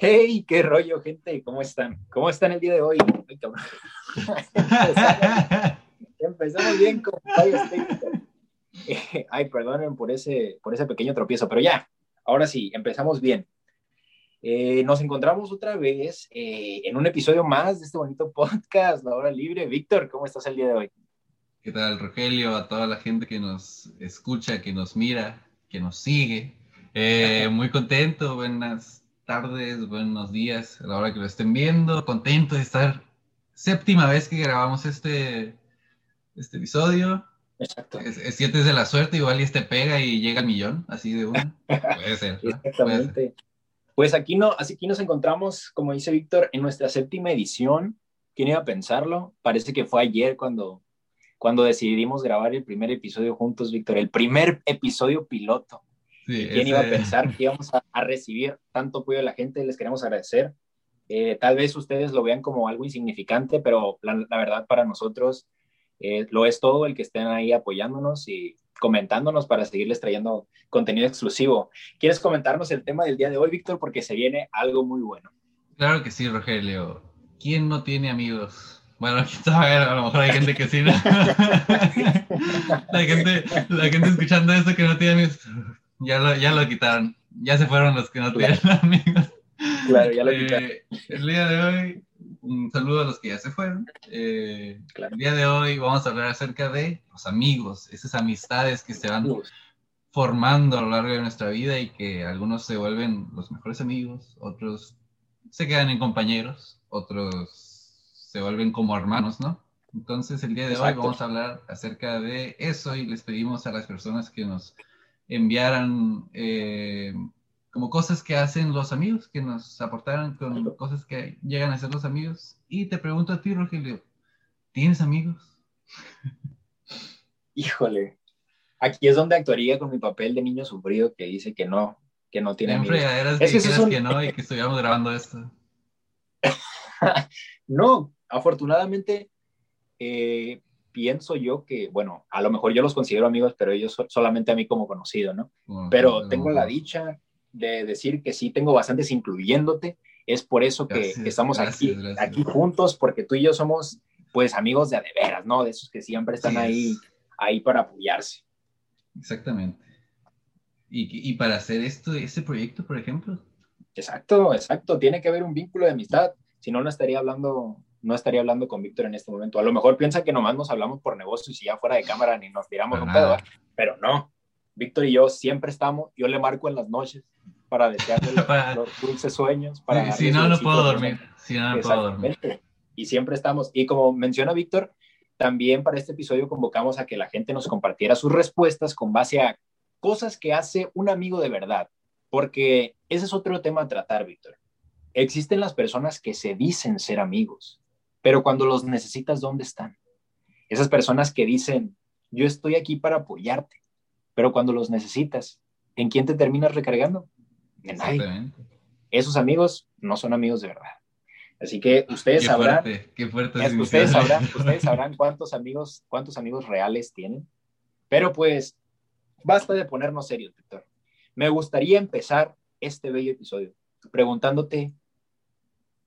Hey, qué rollo, gente. ¿Cómo están? ¿Cómo están el día de hoy? Ay, cabrón. Empezamos, bien con Ay, perdonen por ese, por ese pequeño tropiezo, pero ya, ahora sí, empezamos bien. Eh, nos encontramos otra vez eh, en un episodio más de este bonito podcast, La Hora Libre. Víctor, ¿cómo estás el día de hoy? ¿Qué tal, Rogelio? A toda la gente que nos escucha, que nos mira, que nos sigue. Eh, muy contento, buenas tardes, buenos días a la hora que lo estén viendo. Contento de estar séptima vez que grabamos este, este episodio. Exacto. Es, es siete de la suerte, igual y este pega y llega al millón, así de una. Puede ser. ¿no? Exactamente. Puede ser. Pues aquí, no, así aquí nos encontramos, como dice Víctor, en nuestra séptima edición. ¿Quién iba a pensarlo? Parece que fue ayer cuando, cuando decidimos grabar el primer episodio juntos, Víctor. El primer episodio piloto. Sí, ¿Quién ese- iba a pensar que íbamos a, a recibir tanto apoyo de la gente? Les queremos agradecer. Eh, tal vez ustedes lo vean como algo insignificante, pero la, la verdad para nosotros eh, lo es todo el que estén ahí apoyándonos y comentándonos para seguirles trayendo contenido exclusivo. ¿Quieres comentarnos el tema del día de hoy, Víctor? Porque se viene algo muy bueno. Claro que sí, Rogelio. ¿Quién no tiene amigos? Bueno, quién sabe, a lo mejor hay gente que sí. ¿no? la, gente, la gente escuchando esto que no tiene amigos, ya lo, ya lo quitaron. Ya se fueron los que no tienen amigos. Claro, ya lo Eh, quitaron. el día de hoy, un saludo a los que ya se fueron. Eh, Claro. El día de hoy vamos a hablar acerca de los amigos, esas amistades que se van formando a lo largo de nuestra vida y que algunos se vuelven los mejores amigos, otros se quedan en compañeros, otros se vuelven como hermanos, ¿no? Entonces el día de hoy Exacto. vamos a hablar acerca de eso y les pedimos a las personas que nos enviaran eh, como cosas que hacen los amigos, que nos aportaran con cosas que llegan a ser los amigos. Y te pregunto a ti, Rogelio, ¿tienes amigos? Híjole. Aquí es donde actuaría con mi papel de niño sufrido que dice que no, que no tiene En amigos. Es que que es un- que no y que estuviéramos grabando esto. No, afortunadamente eh, pienso yo que, bueno, a lo mejor yo los considero amigos, pero ellos so- solamente a mí como conocido, ¿no? Pero tengo la dicha de decir que sí tengo bastantes incluyéndote. Es por eso que, Gracias, que estamos gracias, aquí, gracias. aquí juntos, porque tú y yo somos, pues, amigos de a de veras, ¿no? De esos que siempre están ahí, es. ahí para apoyarse. Exactamente. Y, y para hacer esto, este proyecto, por ejemplo, Exacto, exacto. Tiene que haber un vínculo de amistad. Si no, no estaría hablando, no estaría hablando con Víctor en este momento. A lo mejor piensa que nomás nos hablamos por negocios y ya fuera de cámara ni nos tiramos un pedo. ¿verdad? pero no. Víctor y yo siempre estamos. Yo le marco en las noches para desearle los, dulces sueños. Para Si- darle si no, no puedo dormir. Si no, no puedo dormir. Y siempre estamos. Y como menciona Víctor, también para este episodio convocamos a que la gente nos compartiera sus respuestas con base a cosas que hace un amigo de verdad. Porque ese es otro tema a tratar, Víctor. Existen las personas que se dicen ser amigos, pero cuando los necesitas, ¿dónde están? Esas personas que dicen, yo estoy aquí para apoyarte, pero cuando los necesitas, ¿en quién te terminas recargando? En nadie esos amigos no son amigos de verdad. Así que ustedes Qué sabrán, fuerte, qué fuerte. es- ustedes sabrán, ustedes sabrán cuántos amigos, cuántos amigos reales tienen. Pero pues, basta de ponernos serios, Víctor. Me gustaría empezar este bello episodio preguntándote,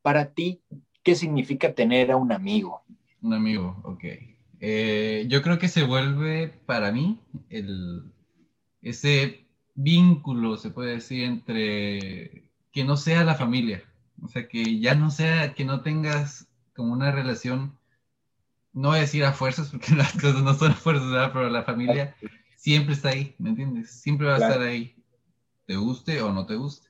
para ti, ¿qué significa tener a un amigo? Un amigo, ok. Eh, yo creo que se vuelve para mí el, ese vínculo, se puede decir, entre que no sea la familia. O sea, que ya no sea, que no tengas como una relación, no voy a decir a fuerzas, porque las cosas no son a fuerzas, ¿verdad? pero la familia siempre está ahí, ¿me entiendes? Siempre va a Claro. estar ahí, te guste o no te guste.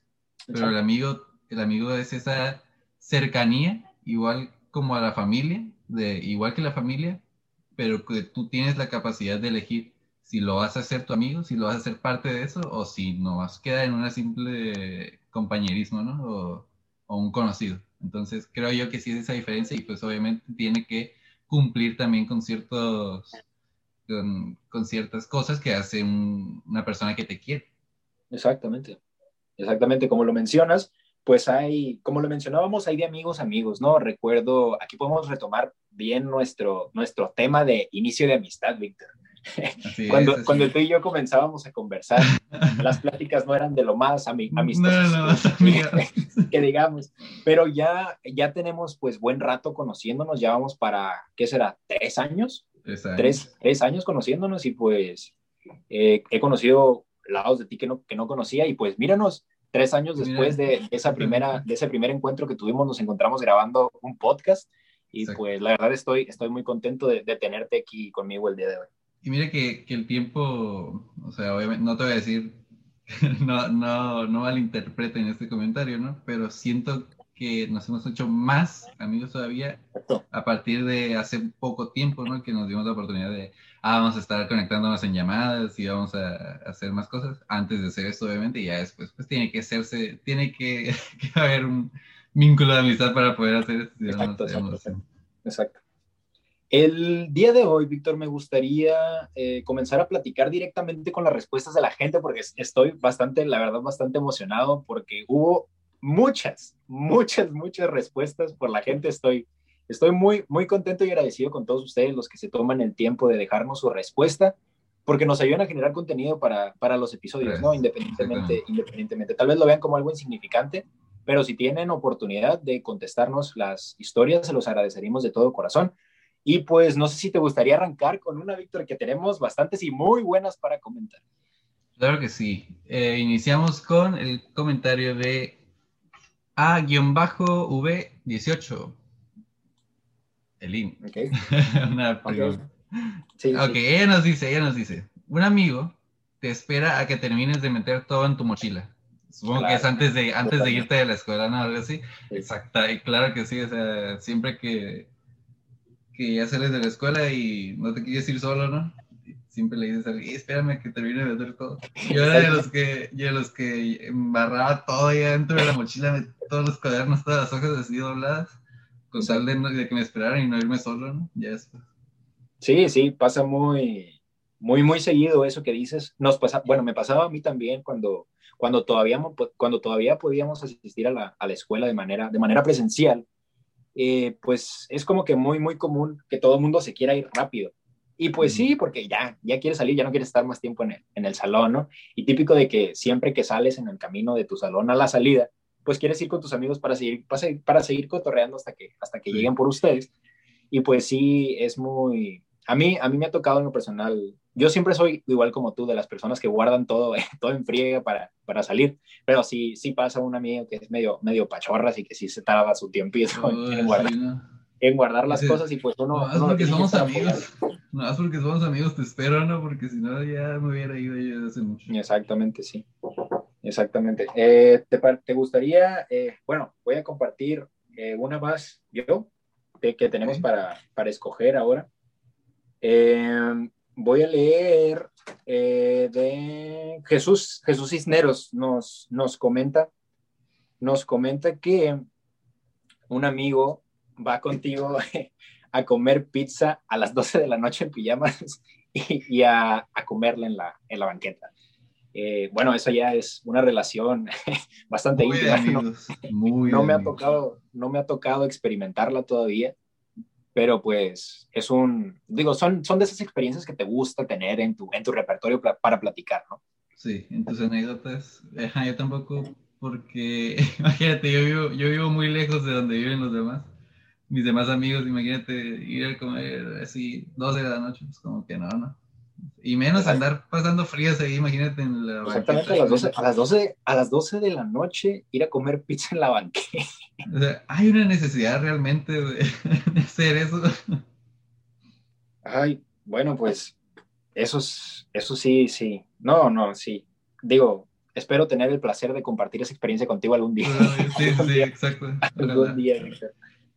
Pero el amigo, el amigo es esa cercanía, igual como a la familia, de, igual que la familia, pero que tú tienes la capacidad de elegir si lo vas a hacer tu amigo, si lo vas a hacer parte de eso, o si no vas a quedar en una simple compañerismo, ¿no? O, o un conocido. Entonces creo yo que sí es esa diferencia y pues obviamente tiene que cumplir también con ciertos con, con ciertas cosas que hace un- una persona que te quiere. Exactamente. Exactamente, como lo mencionas, pues hay, como lo mencionábamos, hay de amigos amigos, ¿no? Recuerdo, aquí podemos retomar bien nuestro, nuestro tema de inicio de amistad, Víctor. cuando, cuando tú y yo comenzábamos a conversar, las pláticas no eran de lo más amistosas que digamos, pero ya, ya tenemos pues buen rato conociéndonos, ya vamos para, ¿qué será? ¿Tres años? Tres años, años conociéndonos y pues eh, he conocido lados de ti que no, que no conocía y pues míranos, tres años después de, esa primera, de ese primer encuentro que tuvimos, nos encontramos grabando un podcast y pues la verdad estoy, estoy muy contento de, de tenerte aquí conmigo el día de hoy. Y mire que, que, el tiempo, o sea, obviamente no te voy a decir, no, no, no malinterpreten este comentario, ¿no? Pero siento que nos hemos hecho más amigos todavía a partir de hace poco tiempo, ¿no? Que nos dimos la oportunidad de, ah, vamos a estar conectándonos en llamadas y vamos a, hacer más cosas antes de hacer esto, obviamente, y ya después, pues tiene que hacerse, tiene que, haber un vínculo de amistad para poder hacer esto. exacto, exacto, exacto. El día de hoy, Víctor, me gustaría eh, comenzar a platicar directamente con las respuestas de la gente porque estoy bastante, la verdad, bastante emocionado porque hubo muchas, muchas, muchas respuestas por la gente. Estoy, estoy muy, muy contento y agradecido con todos ustedes los que se toman el tiempo de dejarnos su respuesta porque nos ayudan a generar contenido para, para los episodios, ¿no? Independientemente, independientemente. Tal vez lo vean como algo insignificante, pero si tienen oportunidad de contestarnos las historias, se los agradeceríamos de todo corazón. Y pues no sé si te gustaría arrancar con una, Víctor, que tenemos bastantes y muy buenas para comentar. Claro que sí. Eh, iniciamos con el comentario de A-V18. Elin. Ok. una Sí, ok, ella nos dice, ella nos dice, un amigo te espera a que termines de meter todo en tu mochila. Supongo que es antes de, antes de irte de la escuela, ¿no? Algo así. Exacto, y claro que sí, o sea, siempre que que ya sales de la escuela y no te quieres ir solo, ¿no? Siempre le dices a alguien, espérame que termine de hacer todo. Yo era de los que, yo de los que embarraba todo ya dentro de la mochila, todos los cuadernos, todas las hojas así dobladas, con tal de, que me esperaran y no irme solo, ¿no? Ya después. Sí, sí, pasa muy, muy, muy seguido eso que dices. Nos pasa, bueno, me pasaba a mí también cuando, cuando, todavía, cuando todavía podíamos asistir a la, a la escuela de manera, de manera presencial eh, pues es como que muy, muy común que todo el mundo se quiera ir rápido. Y pues sí, porque ya, ya quieres salir, ya no quieres estar más tiempo en el, en el salón, ¿no? Y típico de que siempre que sales en el camino de tu salón a la salida, pues quieres ir con tus amigos para seguir, para, para seguir cotorreando hasta que, hasta que lleguen por ustedes. Y pues sí, es muy... A mí, a mí me ha tocado en lo personal yo siempre soy igual como tú, de las personas que guardan todo, todo en friega para, para salir, pero sí, sí pasa un amigo que es medio, medio pachorras y que sí se tarda su tiempito en, guardar, en guardar las cosas y pues uno... No, es porque somos amigos, no, es porque somos amigos, te espero, ¿no? Porque si no ya me hubiera ido yo hace mucho. Exactamente, sí. Exactamente. Eh, ¿te, ¿te, gustaría, eh, bueno, voy a compartir eh, una más yo, de, que tenemos para, para escoger ahora. Eh, voy a leer de Jesús, Jesús Cisneros nos, nos comenta, nos comenta que un amigo va contigo a comer pizza a las 12 de la noche en pijamas y, a, comerla en la, en la banqueta. Eh, bueno, eso ya es una relación bastante íntima. no, me ha tocado, no me ha tocado experimentarla todavía, pero pues es un, digo, son, son de esas experiencias que te gusta tener en tu, en tu repertorio para, platicar, ¿no? Sí, en tus anécdotas, yo tampoco, porque imagínate, yo vivo, yo vivo muy lejos de donde viven los demás, mis demás amigos, imagínate ir a comer así 12 de la noche, pues como que no, no. Y menos andar pasando frías ahí, imagínate en la Exactamente, a las, 12, a, las 12, a las 12 de la noche ir a comer pizza en la banqueta. O sea, hay una necesidad realmente de, hacer eso. Ay, bueno, pues eso, eso sí, sí. No, no, sí. Digo, espero tener el placer de compartir esa experiencia contigo algún día. Sí, sí, exacto. algún día.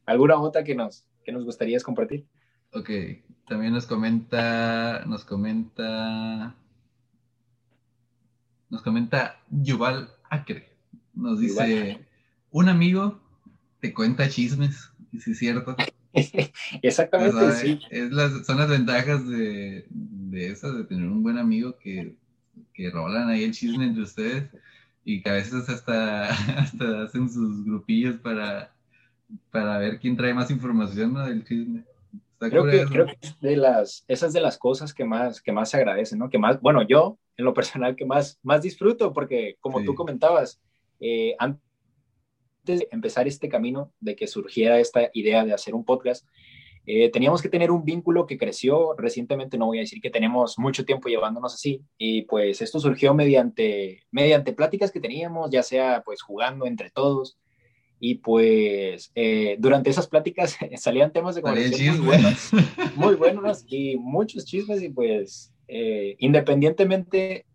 ¿Alguna otra que nos, que nos gustaría compartir? Ok, también nos comenta, nos comenta, nos comenta Yuval Acre. Nos dice, un amigo te cuenta chismes, y si es cierto. Exactamente, sí. Es las, son las ventajas de, de esas, de tener un buen amigo que, que rolan ahí el chisme entre ustedes y que a veces hasta, hasta hacen sus grupillos para, para ver quién trae más información del chisme. Creo que, creo que es de las, esas de las cosas que más, que más se agradecen, ¿no? Que más, bueno, yo en lo personal que más, más disfruto, porque como tú comentabas, eh, antes de empezar este camino, de que surgiera esta idea de hacer un podcast, eh, teníamos que tener un vínculo que creció. Recientemente, no voy a decir que tenemos mucho tiempo llevándonos así, y pues esto surgió mediante, mediante pláticas que teníamos, ya sea pues jugando entre todos, y pues eh, durante esas pláticas salían temas de conversación muy buenos, muy buenos y muchos chismes y pues eh, independientemente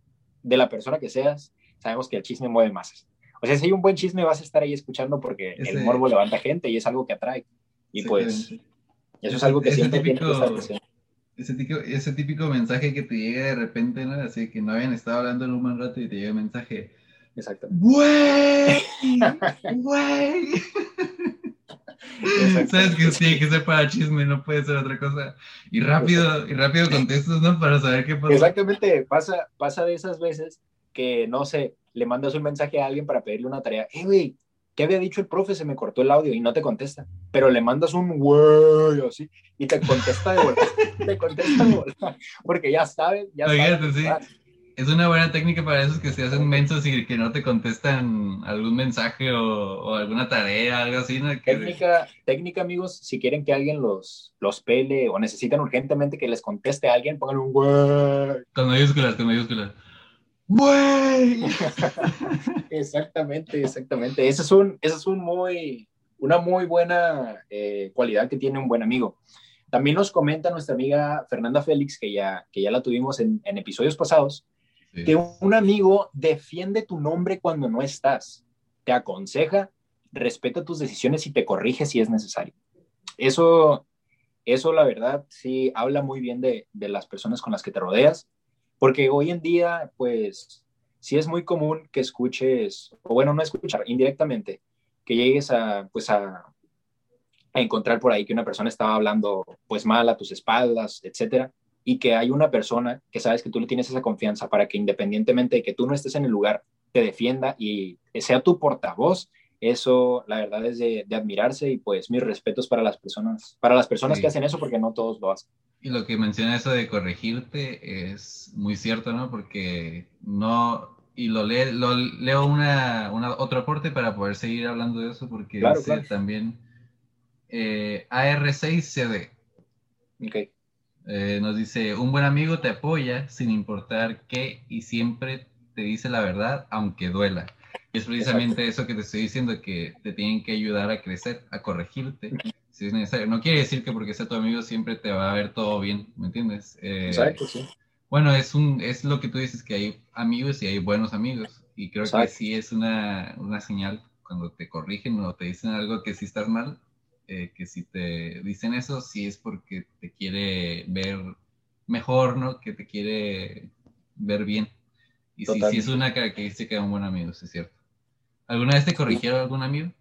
de la persona que seas, sabemos que el chisme mueve masas. O sea, si hay un buen chisme vas a estar ahí escuchando porque el morbo levanta gente y es algo que atrae. Y pues eso es algo que siempre tiene que estar presente. Ese típico, ese típico mensaje que te llega de repente, ¿no? Así que no habían estado hablando en un buen rato y te llega un mensaje. Exacto. ¡Güey! ¡Güey! Sabes que tiene que ser para chisme, no puede ser otra cosa. Y rápido, y rápido contestas, ¿no? Para saber qué pasa. Exactamente, pasa, pasa de esas veces que, no sé, le mandas un mensaje a alguien para pedirle una tarea. ¡Eh, güey! ¿Qué había dicho el profe? Se me cortó el audio y no te contesta. Pero le mandas un güey así y te contesta de vuelta. te contesta de vuelta. Porque ya sabes, ya sabes. Sí. Es una buena técnica para esos que se hacen mensos y que no te contestan algún mensaje o, alguna tarea, algo así. Técnica, técnica, amigos, si quieren que alguien los, los pele o necesitan urgentemente que les conteste a alguien, pongan un güey. Con mayúsculas, con mayúsculas. ¡Güey! exactamente, exactamente. Esa es, un, es un muy, una muy buena eh, cualidad que tiene un buen amigo. También nos comenta nuestra amiga Fernanda Félix, que ya, que ya la tuvimos en, episodios pasados, que un amigo defiende tu nombre cuando no estás, te aconseja, respeta tus decisiones y te corrige si es necesario. Eso, eso la verdad, sí habla muy bien de, de las personas con las que te rodeas porque hoy en día, pues, sí es muy común que escuches, o bueno, no escuchar, indirectamente, que llegues a, pues, a, encontrar por ahí que una persona estaba hablando, pues, mal a tus espaldas, etcétera, y que hay una persona que sabes que tú le tienes esa confianza para que independientemente de que tú no estés en el lugar, te defienda y sea tu portavoz eso la verdad es de, admirarse y pues mis respetos para las personas, para las personas que hacen eso porque no todos lo hacen. Y lo que menciona eso de corregirte es muy cierto, ¿no? Porque no, y lo, lo leo una, otro aporte para poder seguir hablando de eso porque dice también eh, AR6CD. Okay. Eh, nos dice, un buen amigo te apoya sin importar qué y siempre te dice la verdad aunque duela es precisamente eso que te estoy diciendo, que te tienen que ayudar a crecer, a corregirte, si es necesario. No quiere decir que porque sea tu amigo siempre te va a ver todo bien, ¿me entiendes? Eh, Exacto, sí. Bueno, es, un, es lo que tú dices, que hay amigos y hay buenos amigos. Y creo que sí es una, una, señal cuando te corrigen o te dicen algo que sí estás mal, eh, que si te dicen eso, sí es porque te quiere ver mejor, ¿no? Que te quiere ver bien. Y sí, sí, es una característica de un buen amigo, es cierto. ¿Alguna vez te corrigieron algún amigo?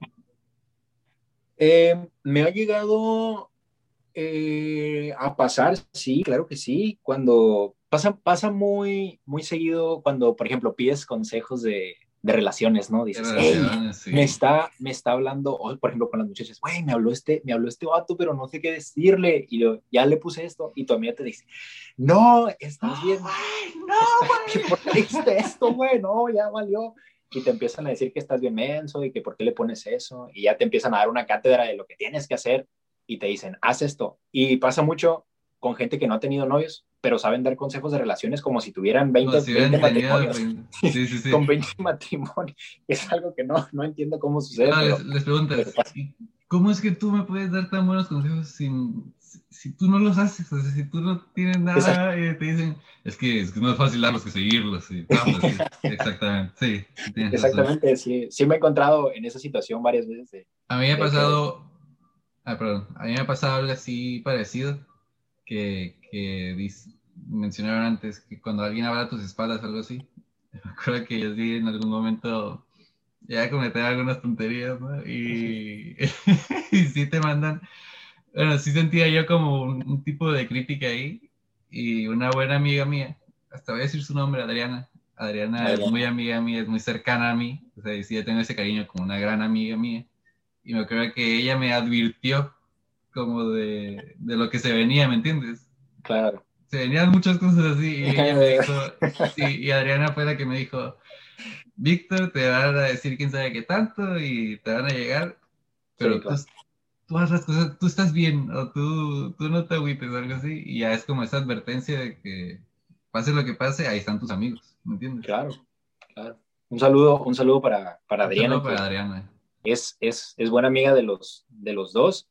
Eh, me ha llegado eh, a pasar, sí, claro que sí. Cuando pasa, pasa muy, muy seguido cuando, por ejemplo, pides consejos de, de relaciones, ¿no? Dices, me, está, me está hablando, por ejemplo, con las muchachas, güey, me habló este, me habló este vato, pero no sé qué decirle, y yo, ya le puse esto, y tu amiga te dice, no, estás bien, no, güey, ¿por qué dijiste esto, güey? No, ya valió, y te empiezan a decir que estás bien menso y que por qué le pones eso y ya te empiezan a dar una cátedra de lo que tienes que hacer y te dicen, haz esto. Y pasa mucho con gente que no ha tenido novios, pero saben dar consejos de relaciones como si tuvieran 20, matrimonios. Sí, sí, sí. con 20 matrimonios. Es algo que no, no entiendo cómo sucede. les, pregunto, ¿cómo es que tú me puedes dar tan buenos consejos sin, si, tú no los haces? O sea, si tú no tienes nada y te dicen, es que, es que no es fácil darlos que seguirlos. exactamente, sí. Exactamente, sí. Sí me he encontrado en esa situación varias veces. a mí me ha pasado, ah, perdón, a mí me ha pasado algo así parecido que, que mencionaron antes, que cuando alguien habla a tus espaldas, algo así. Me acuerdo que yo sí en algún momento ya cometer algunas tonterías, ¿no? Y, y sí te mandan, bueno, sí sentía yo como un, tipo de crítica ahí y una buena amiga mía, hasta voy a decir su nombre, Adriana. Adriana, es muy amiga mía, es muy cercana a mí, o sea, sí, yo tengo ese cariño como una gran amiga mía. Y me acuerdo que ella me advirtió como de, de lo que se venía, ¿me entiendes? Claro. Se venían muchas cosas así y, ella me dijo, sí, y Adriana fue la que me dijo, Víctor, te van a decir quién sabe qué tanto y te van a llegar, pero Sí, claro. tú, tú haz las cosas, tú estás bien, o tú, tú no te agüites o algo así, y ya es como esa advertencia de que pase lo que pase, ahí están tus amigos, ¿me entiendes? Claro, claro. Un saludo, un saludo para, para Un Adriana, saludo para Adriana. es, es, es buena amiga de los, de los dos.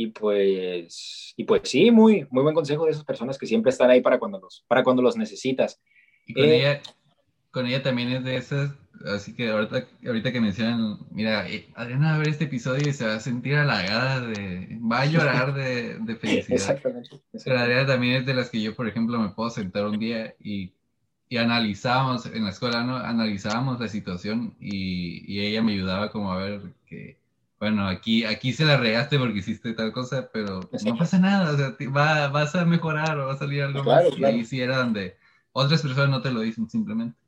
Y pues, y pues sí, muy, muy buen consejo de esas personas que siempre están ahí para cuando los, para cuando los necesitas. Y con Eh, ella, con ella también es de esas, así que ahorita, ahorita que mencionan, mira, eh, Adriana va a ver este episodio y se va a sentir halagada de, va a llorar de, de felicidad. Exactamente. Pero exactamente. Adriana también es de las que yo, por ejemplo, me puedo sentar un día y, y analizábamos, en la escuela, ¿no? Analizábamos la situación y, y ella me ayudaba como a ver que, bueno, aquí, aquí se la regaste porque hiciste tal cosa, pero no pasa nada, o sea, va, vas a mejorar o va a salir algo Claro, más. claro. Y ahí sí era donde otras personas no te lo dicen simplemente.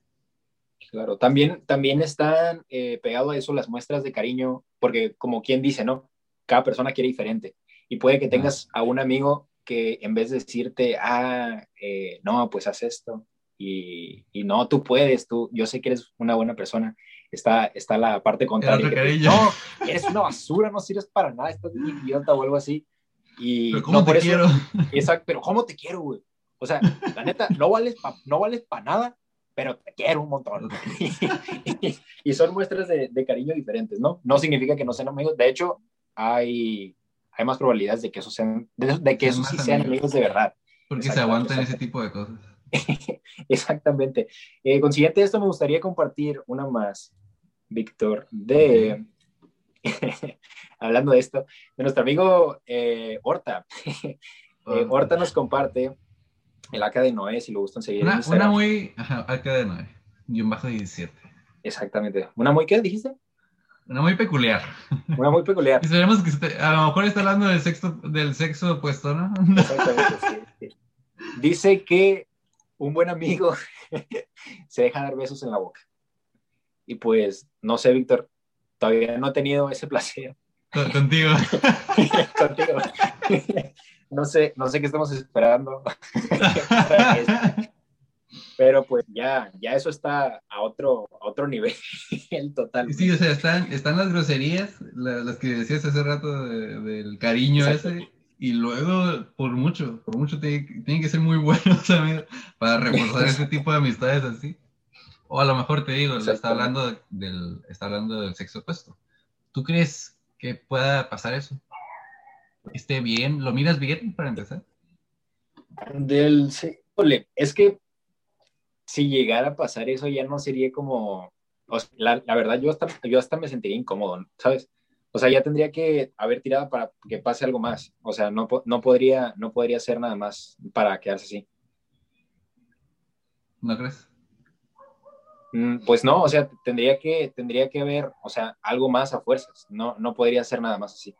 Claro, también, también están eh, pegado a eso las muestras de cariño, porque como quien dice, ¿no? Cada persona quiere diferente. Y puede que tengas a un amigo que en vez de decirte, ah, eh, no, pues haz esto, y, y no, tú puedes, tú, yo sé que eres una buena persona, está, está la parte contraria. que te- no, eres una basura, no sirves para nada, estás idiota o algo así. Y Pero ¿cómo no te por eso- quiero? Exacto, pero ¿cómo te quiero, güey? O sea, la neta, no vales para no vales pa nada, pero te quiero un montón. y, y son muestras de, de cariño diferentes, ¿no? No significa que no sean amigos. De hecho, hay, hay más probabilidades de que eso sean, de, de que eso sí sean amigos. de verdad. Porque se aguantan ese tipo de cosas. Exactamente. Eh, consiguiente esto, me gustaría compartir una más, Víctor, de... Hablando de esto, de nuestro amigo eh, Horta. Eh, Horta nos comparte el AK de Noé, si lo gustan seguir Una, una muy, ajá, acá de 9, y un bajo 17. Exactamente. ¿Una muy qué dijiste? Una muy peculiar. Una muy peculiar. Esperemos que esté- a lo mejor está hablando del sexo, del sexo opuesto, ¿no? Exactamente, sí, sí. Dice que un buen amigo se deja dar besos en la boca. Y pues, no sé, Víctor, todavía no he tenido ese placer Con- Contigo. contigo. No sé, no sé qué estamos esperando. Pero pues ya, ya eso está a otro, a otro nivel total. Sí, o sea, están, están las groserías, la- las que decías hace rato de- del cariño ese, y luego, por mucho, por mucho, tiene- tienen que ser muy buenos amigos para reforzar ese tipo de amistades así. O a lo mejor te digo, está hablando del, está hablando del sexo opuesto. ¿Tú crees que pueda pasar eso? ¿Esté bien? ¿Lo miras bien para empezar? Del, sí, es que si llegara a pasar eso ya no sería como, o sea, la, la verdad yo hasta, yo hasta me sentiría incómodo, ¿sabes? O sea, ya tendría que haber tirado para que pase algo más. O sea, no, no, podría, no podría ser nada más para quedarse así. ¿No crees? Mm, Pues no, o sea, tendría que, tendría que haber, o sea, algo más a fuerzas. No, no podría ser nada más así.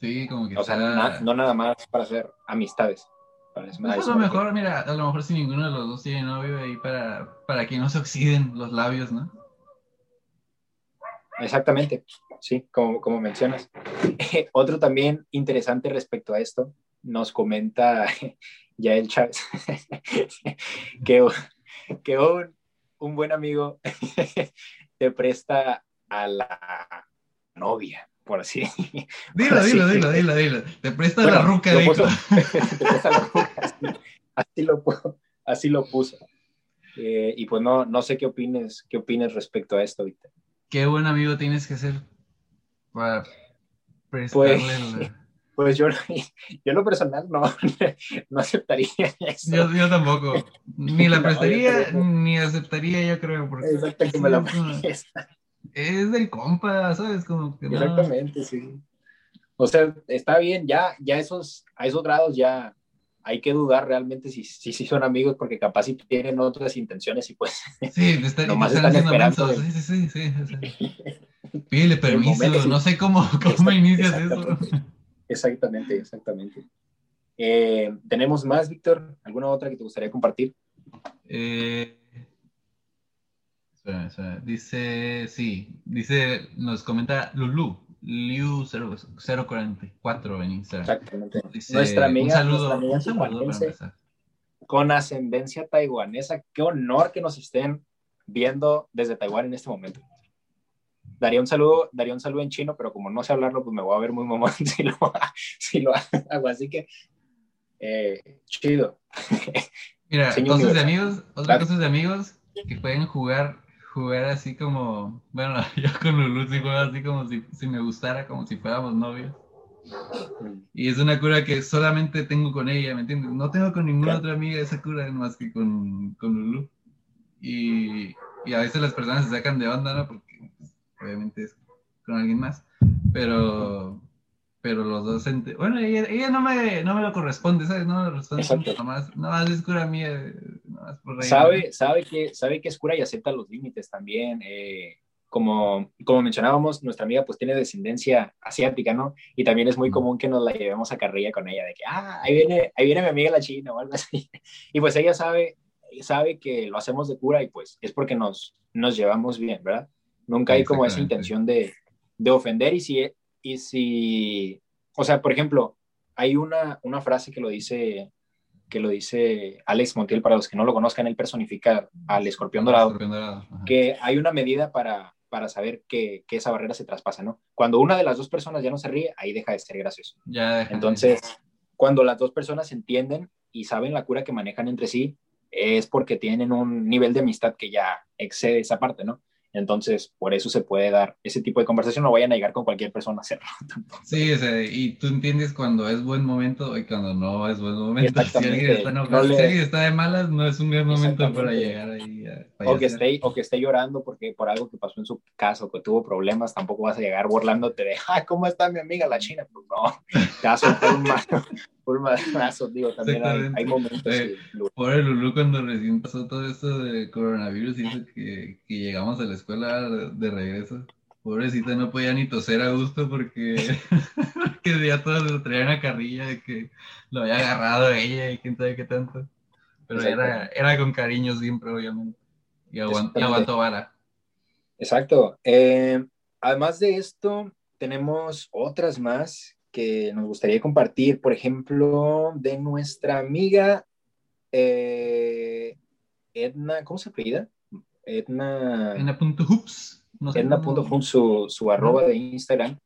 Sí, como que O sea, está- na- no nada más para hacer amistades. Para eso- Pues a lo mejor, mira, a lo mejor si ninguno de los dos tiene novio ahí para, para que no se oxiden los labios, ¿no? Exactamente, sí, como, como mencionas. Otro también interesante respecto a esto, nos comenta Yael Chávez que, que un, un buen amigo te presta a la novia, por así Dilo, dilo, dilo, dilo, dilo. Te presta Bueno, la ruca, dijo. puso. Te presta la ruca, así, así lo, así lo puso. Eh, y pues no, no sé qué opines, qué opines respecto a esto, Víctor. Qué buen amigo tienes que ser para prestarle la- Pues yo, yo en lo personal no, no aceptaría eso. Yo, yo tampoco. Ni la prestaría, ni aceptaría, yo creo. Porque Exacto, que me la presta. es del compa, ¿sabes? Como que no. Exactamente, sí. O sea, está bien, ya, ya esos, a esos grados ya hay que dudar realmente si, si, si son amigos, porque capaz si tienen otras intenciones y pues Sí, está- Nomás están esperando, mensos. Sí, sí, sí. sí, o sea, Pídele permiso, no sé cómo, cómo inicias eso. Exactamente. Exactamente. Eh, ¿Tenemos más, Víctor? ¿Alguna otra que te gustaría compartir? Eh, espera, espera. Dice, sí, dice, nos comenta Lulu. Liu044 en Instagram. Exactamente. nuestra amiga, un saludo, un saludo con ascendencia taiwanesa. Qué honor que nos estén viendo desde Taiwán en este momento. Daría un saludo, daría un saludo en chino, pero como no sé hablarlo, pues me voy a ver muy mamón si lo, si lo hago. Así que, eh, chido. Mira, cosas de amigos, otras cosas de amigos que pueden jugar, jugar así como, bueno, yo con Lulu sí juego así como si, si me gustara, como si fuéramos novios. Y es una cura que solamente tengo con ella, ¿me entiendes? No tengo con ninguna otra amiga esa cura más que con, con Lulu. Y, y, a veces las personas se sacan de onda, ¿no? Porque obviamente es con alguien más. Pero, pero los dos, bueno, ella, ella, no, me, no me lo corresponde, ¿sabes? No me lo responde nomás, nomás es cura mía. Por sabe, sabe, que, sabe que es cura y acepta los límites también. Eh, como, como mencionábamos, nuestra amiga pues tiene descendencia asiática, ¿no? Y también es muy común que nos la llevemos a carrilla con ella, de que, ah, ahí viene, ahí viene mi amiga la china o algo así. Y pues ella sabe, sabe que lo hacemos de cura y pues es porque nos, nos llevamos bien, ¿verdad? Nunca hay como esa intención de, de ofender y si, y si, o sea, por ejemplo, hay una, una frase que lo dice que lo dice Alex Montiel, para los que no lo conozcan, él personifica al escorpión dorado, que hay una medida para, para saber que, que, esa barrera se traspasa, ¿no? Cuando una de las dos personas ya no se ríe, ahí deja de ser gracioso. Ya Entonces, cuando las dos personas entienden y saben la cura que manejan entre sí, es porque tienen un nivel de amistad que ya excede esa parte, ¿no? Entonces, por eso se puede dar ese tipo de conversación. No vayan a llegar con cualquier persona a hacerlo. Sí, o sea, y tú entiendes cuando es buen momento y cuando no es buen momento. Si alguien está, no, si alguien está de malas, no es un buen momento para llegar ahí. o, que esté, o que esté llorando porque por algo que pasó en su casa o que tuvo problemas, tampoco vas a llegar burlándote de, ah, ¿cómo está mi amiga la china? Pues no, te vas a un por madrazo, digo, también hay, hay, momentos. Eh, pobre Lulu cuando recién pasó todo esto de coronavirus y que, que, llegamos a la escuela de, regreso. Pobrecita no podía ni toser a gusto porque, que ya todos le traían a carrilla de que lo había agarrado ella y quién sabe qué tanto. Pero era, era con cariño siempre, obviamente. Y, aguantó, vara. Exacto. Eh, además de esto, tenemos otras más que nos gustaría compartir, por ejemplo, de nuestra amiga eh, Edna, ¿cómo se apellida? Edna. Edna.hoops. No Edna.hoops, su, su arroba de Instagram.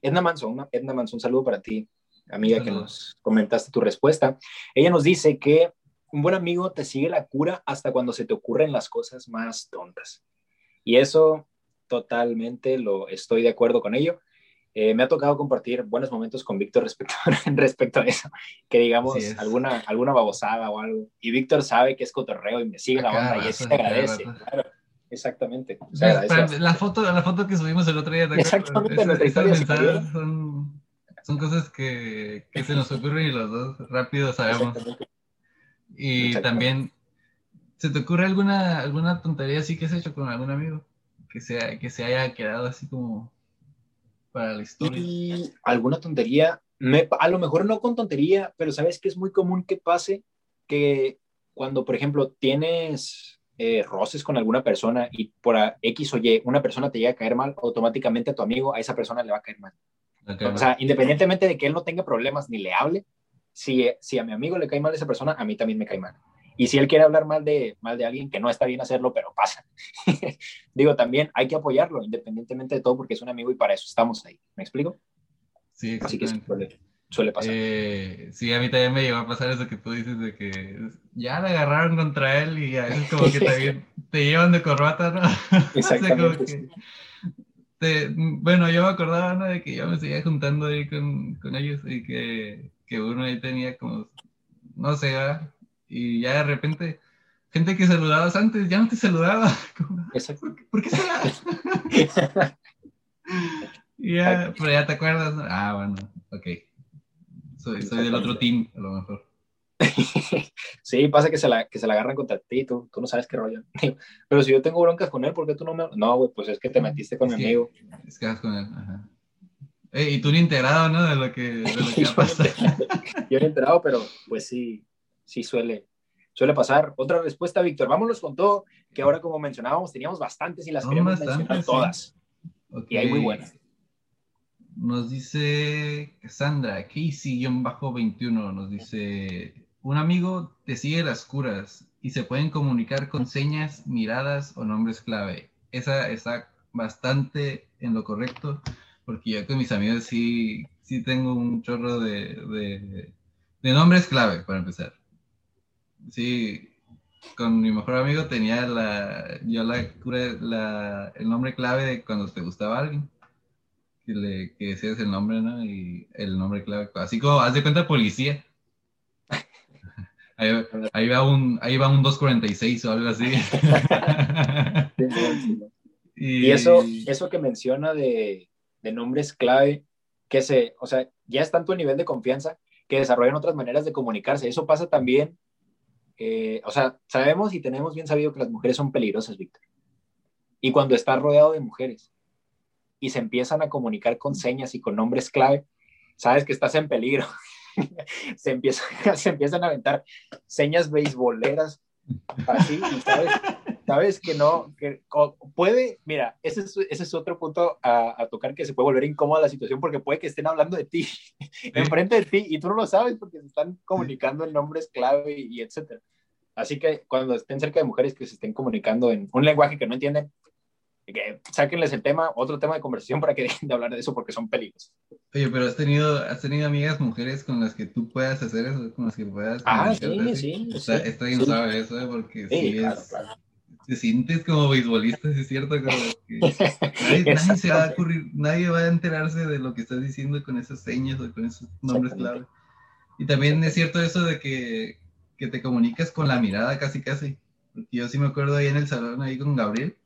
Edna Manson, Edna Manson, un saludo para ti, amiga, que nos comentaste tu respuesta. Ella nos dice que un buen amigo te sigue la cura hasta cuando se te ocurren las cosas más tontas. Y eso totalmente lo estoy de acuerdo con ello. Eh, me ha tocado compartir buenos momentos con Víctor respecto, respecto a eso, que digamos alguna, alguna babosada o algo. Y Víctor sabe que es cotorreo y me sigue la onda y eso se agradece. Claro, exactamente. la, foto, la foto que subimos el otro día. Exactamente, son, son cosas que, que, se nos ocurren y los dos rápido sabemos. Y también, ¿se te ocurre alguna, alguna tontería así que has hecho con algún amigo? Que, sea, que se haya quedado así como para la historia. Y alguna tontería, me, a lo mejor no con tontería, pero sabes que es muy común que pase que cuando, por ejemplo, tienes eh, roces con alguna persona y por X o Y una persona te llega a caer mal, automáticamente a tu amigo, a esa persona le va a caer mal. O sea, independientemente de que él no tenga problemas ni le hable, si, si a mi amigo le cae mal esa persona, a mí también me cae mal. Y si él quiere hablar mal de, mal de alguien, que no está bien hacerlo, pero pasa. Digo, también hay que apoyarlo, independientemente de todo, porque es un amigo y para eso estamos ahí. ¿Me explico? Sí, Así que suele, pasar. Eh, sí, a mí también me llegó a pasar eso que tú dices de que ya le agarraron contra él y a veces como que te, te llevan de corbata, ¿no? Exactamente. bueno, yo me acordaba ¿no? de que yo me seguía juntando ahí con, con ellos y que, que uno ahí tenía como, no sé, ¿verdad? Y ya de repente, gente que saludabas antes ya no te saludaba. ¿Por, ¿Por, qué será? ya, pero ya te acuerdas. Ah, bueno, ok. Soy, soy del otro team, a lo mejor. sí, pasa que se, la, que se la agarran contra ti, tú, tú no sabes qué rollo. Pero si yo tengo broncas con él, ¿por qué tú no me.? No, güey, pues es que te metiste con mi amigo. Es que vas con él, ajá. y tú ni enterado, ¿no? De lo que, de lo que ha pasado. yo ni enterado, pero pues sí, sí suele, suele pasar. Otra respuesta, Víctor. Vámonos con todo, que ahora como mencionábamos, teníamos bastantes y las queremos mencionar todas. Y hay muy buenas. nos dice Cassandra, Casey-21, nos dice, un amigo te sigue las curas y se pueden comunicar con señas, miradas o nombres clave. Esa está bastante en lo correcto, porque yo con mis amigos sí, sí tengo un chorro de, de, nombres clave, para empezar. Sí, con mi mejor amigo tenía la, yo la, la, el nombre clave de cuando te gustaba alguien. Que, le, que decías el nombre, ¿no? Y el nombre clave. Así como, haz de cuenta, policía. Ahí, va un, ahí va un 246 o algo así. y, eso, eso que menciona de, de, nombres clave, que se, o sea, ya es tanto el nivel de confianza que desarrollan otras maneras de comunicarse. Eso pasa también, eh, o sea, sabemos y tenemos bien sabido que las mujeres son peligrosas, Víctor. Y cuando estás rodeado de mujeres y se empiezan a comunicar con señas y con nombres clave, sabes que estás en peligro. se, empieza, se empiezan a aventar señas beisboleras así, y sabes, sabes que no, que puede, mira, ese es, ese es otro punto a, tocar que se puede volver incómoda la situación porque puede que estén hablando de ti, enfrente de ti, y tú no lo sabes porque se están comunicando en nombres clave y, y etcétera. Así que cuando estén cerca de mujeres que se estén comunicando en un lenguaje que no entienden, que sáquenles el tema, otro tema de conversación para que dejen de hablar de eso porque son peligros. Oye, pero has tenido, has tenido amigas mujeres con las que tú puedas hacer eso, con las que puedas. Ah, sí, sí. Está, sí, está bien sabe eso, ¿eh? porque sí, es, te sientes como beisbolista, es cierto. Como que nadie, nadie, se va a ocurrir, nadie va a enterarse de lo que estás diciendo con esas señas o con esos nombres clave. Y también es cierto eso de que, que te comunicas con la mirada casi casi. Porque yo sí me acuerdo ahí en el salón, ahí con Gabriel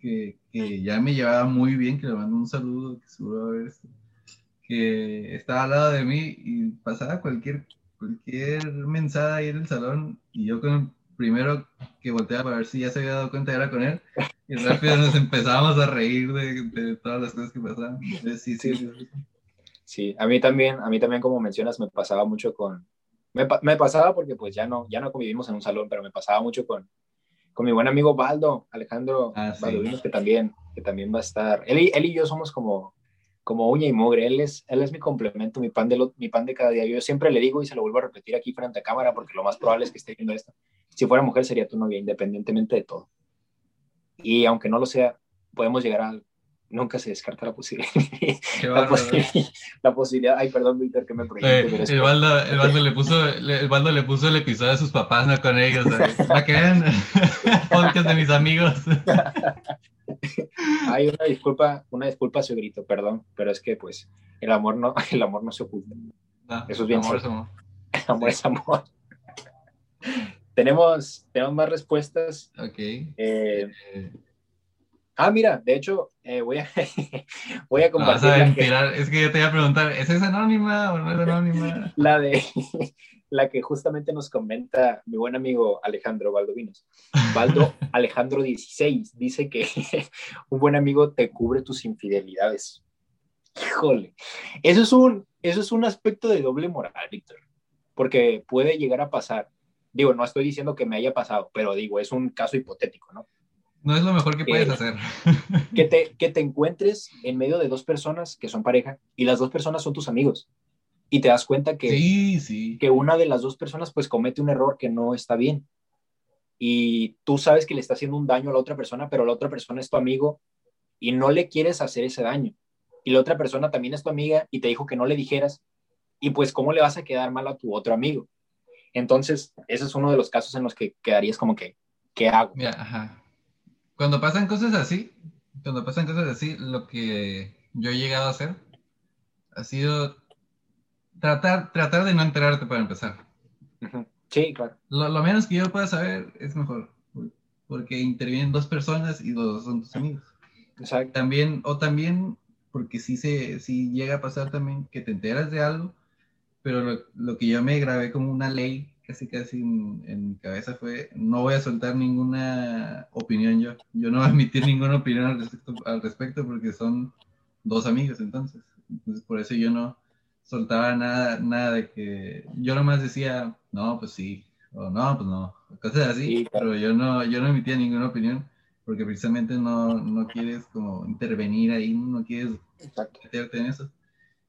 que, ya me llevaba muy bien, que le mando un saludo, que seguro a ver esto, que estaba al lado de mí y pasaba cualquier, cualquier mensada ahí en el salón y yo con primero que volteaba para ver si ya se había dado cuenta era con él y rápido nos empezábamos a reír de, todas las cosas que pasaban. Sí, sí, sí. sí, a mí también, a mí también como mencionas me pasaba mucho con, me, me pasaba porque pues ya no, ya no convivimos en un salón, pero me pasaba mucho con, con mi buen amigo Baldo, Alejandro ah, que también, que también va a estar. Él y, él y yo somos como, como uña y mugre. Él es, él es mi complemento, mi pan, de mi pan de cada día. Yo siempre le digo y se lo vuelvo a repetir aquí frente a cámara porque lo más probable es que esté viendo esto. Si fuera mujer sería tu novia, independientemente de todo. Y aunque no lo sea, podemos llegar a nunca se descarta la posibilidad. la, posibilidad, ay, perdón, Víctor, que me proyecte. el, baldo, el, baldo le puso, el Baldo le puso el episodio de sus papás, no con ellos. ¿Para qué ven? Podcast de mis amigos. Hay una disculpa, una disculpa, su grito, perdón, pero es que pues el amor no, el amor no se oculta. Eso es bien. Amor es amor. amor es amor. tenemos, tenemos más respuestas. Ok. Eh, eh Ah, mira, de hecho, eh, voy, a, voy a compartir. Es que yo te iba a preguntar, ¿es esa anónima o no es anónima? la de la que justamente nos comenta mi buen amigo Alejandro Valdovinos. Valdo Alejandro 16 dice que un buen amigo te cubre tus infidelidades. Híjole, eso es un, eso es un aspecto de doble moral, Víctor, porque puede llegar a pasar. Digo, no estoy diciendo que me haya pasado, pero digo, es un caso hipotético, ¿no? No es lo mejor que puedes hacer. Que te, que te encuentres en medio de dos personas que son pareja y las dos personas son tus amigos. Y te das cuenta que, sí, sí. que una de las dos personas pues comete un error que no está bien. Y tú sabes que le está haciendo un daño a la otra persona, pero la otra persona es tu amigo y no le quieres hacer ese daño. Y la otra persona también es tu amiga y te dijo que no le dijeras. Y pues, ¿cómo le vas a quedar mal a tu otro amigo? Entonces, ese es uno de los casos en los que quedarías como que, ¿qué hago? ajá cuando pasan cosas así, cuando pasan cosas así, lo que yo he llegado a hacer ha sido tratar, tratar de no enterarte para empezar. Sí, claro. Lo, menos que yo pueda saber es mejor, porque intervienen dos personas y dos son tus amigos. Exacto. También, o también, porque sí, se, sí llega a pasar también que te enteras de algo, pero lo, lo que yo me grabé como una ley casi casi en, mi cabeza fue, no voy a soltar ninguna opinión yo, yo no voy a emitir ninguna opinión al respecto, al respecto porque son dos amigos entonces, entonces por eso yo no soltaba nada, nada de que, yo nomás decía, no, pues sí, o no, pues no, cosas así, pero yo no, yo no emitía ninguna opinión porque precisamente no, no quieres como intervenir ahí, no quieres meterte en eso.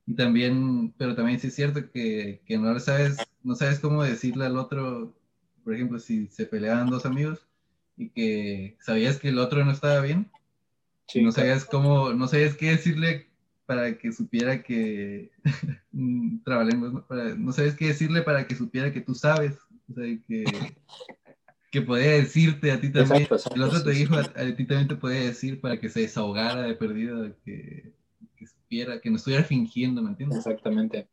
Y también, pero también sí es cierto que, que no sabes, no sabes cómo decirle al otro, por ejemplo, si se peleaban dos amigos y que sabías que el otro no estaba bien, no sabías cómo, no sabías qué decirle para que supiera que trabalengos, ¿no? no sabes qué decirle para que supiera que tú sabes, o sea, que, que podía decirte a ti también. el otro te dijo, a, ti también te podía decir para que se desahogara de perdido, que, que supiera, que no estuviera fingiendo, ¿me entiendes? Exactamente.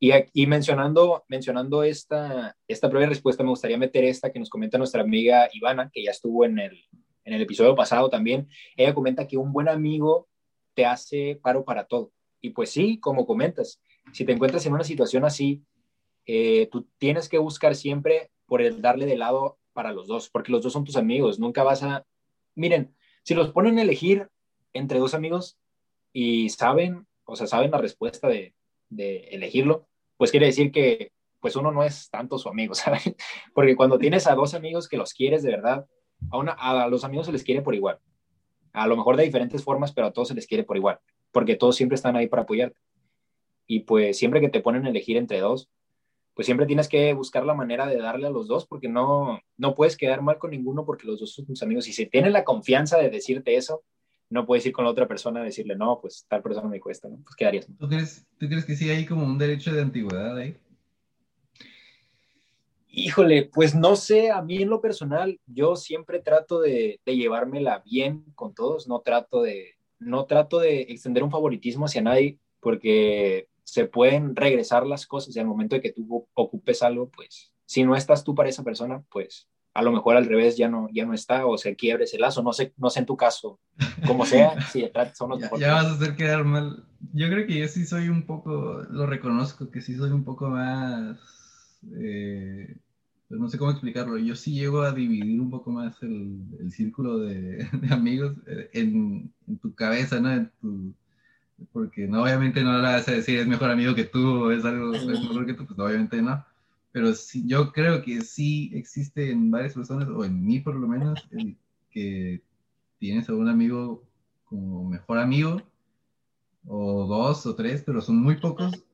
Y, y mencionando, mencionando esta, esta propia respuesta, me gustaría meter esta que nos comenta nuestra amiga Ivana, que ya estuvo en el, en el episodio pasado también. Ella comenta que un buen amigo te hace paro para todo. Y pues sí, como comentas, si te encuentras en una situación así, eh, tú tienes que buscar siempre por el darle de lado para los dos, porque los dos son tus amigos. Nunca vas a... Miren, si los ponen a elegir entre dos amigos y saben, o sea, saben la respuesta de, elegirlo, pues quiere decir que pues uno no es tanto su amigo, ¿sabes? Porque cuando tienes a dos amigos que los quieres de verdad, a, una, a los amigos se les quiere por igual. A lo mejor de diferentes formas, pero a todos se les quiere por igual, porque todos siempre están ahí para apoyarte. Y pues siempre que te ponen a elegir entre dos, pues siempre tienes que buscar la manera de darle a los dos, porque no, no puedes quedar mal con ninguno porque los dos son tus amigos. Y si tienen la confianza de decirte eso, no puedes ir con la otra persona a decirle, no, pues tal persona me cuesta, ¿no? Pues quedarías. ¿Tú crees, ¿Tú crees que sí hay como un derecho de antigüedad ahí? Híjole, pues no sé, a mí en lo personal, yo siempre trato de, de, llevármela bien con todos, no trato de, no trato de extender un favoritismo hacia nadie, porque se pueden regresar las cosas y al momento de que tú ocupes algo, pues si no estás tú para esa persona, pues a lo mejor al revés ya no, ya no está o se quiebre ese lazo, no sé, no sé en tu caso, como sea, si son los ya, ya vas a hacer quedar mal. Yo creo que yo sí soy un poco, lo reconozco, que sí soy un poco más eh, pues no sé cómo explicarlo. Yo sí llego a dividir un poco más el, el círculo de, de amigos eh, en, en, tu cabeza, ¿no? En tu, porque no, obviamente no le vas a decir es mejor amigo que tú o es algo es mejor que tú, pues obviamente no. Pero sí, yo creo que sí existe en varias personas, o en mí por lo menos, el que tienes a un amigo como mejor amigo, o dos o tres, pero son muy pocos,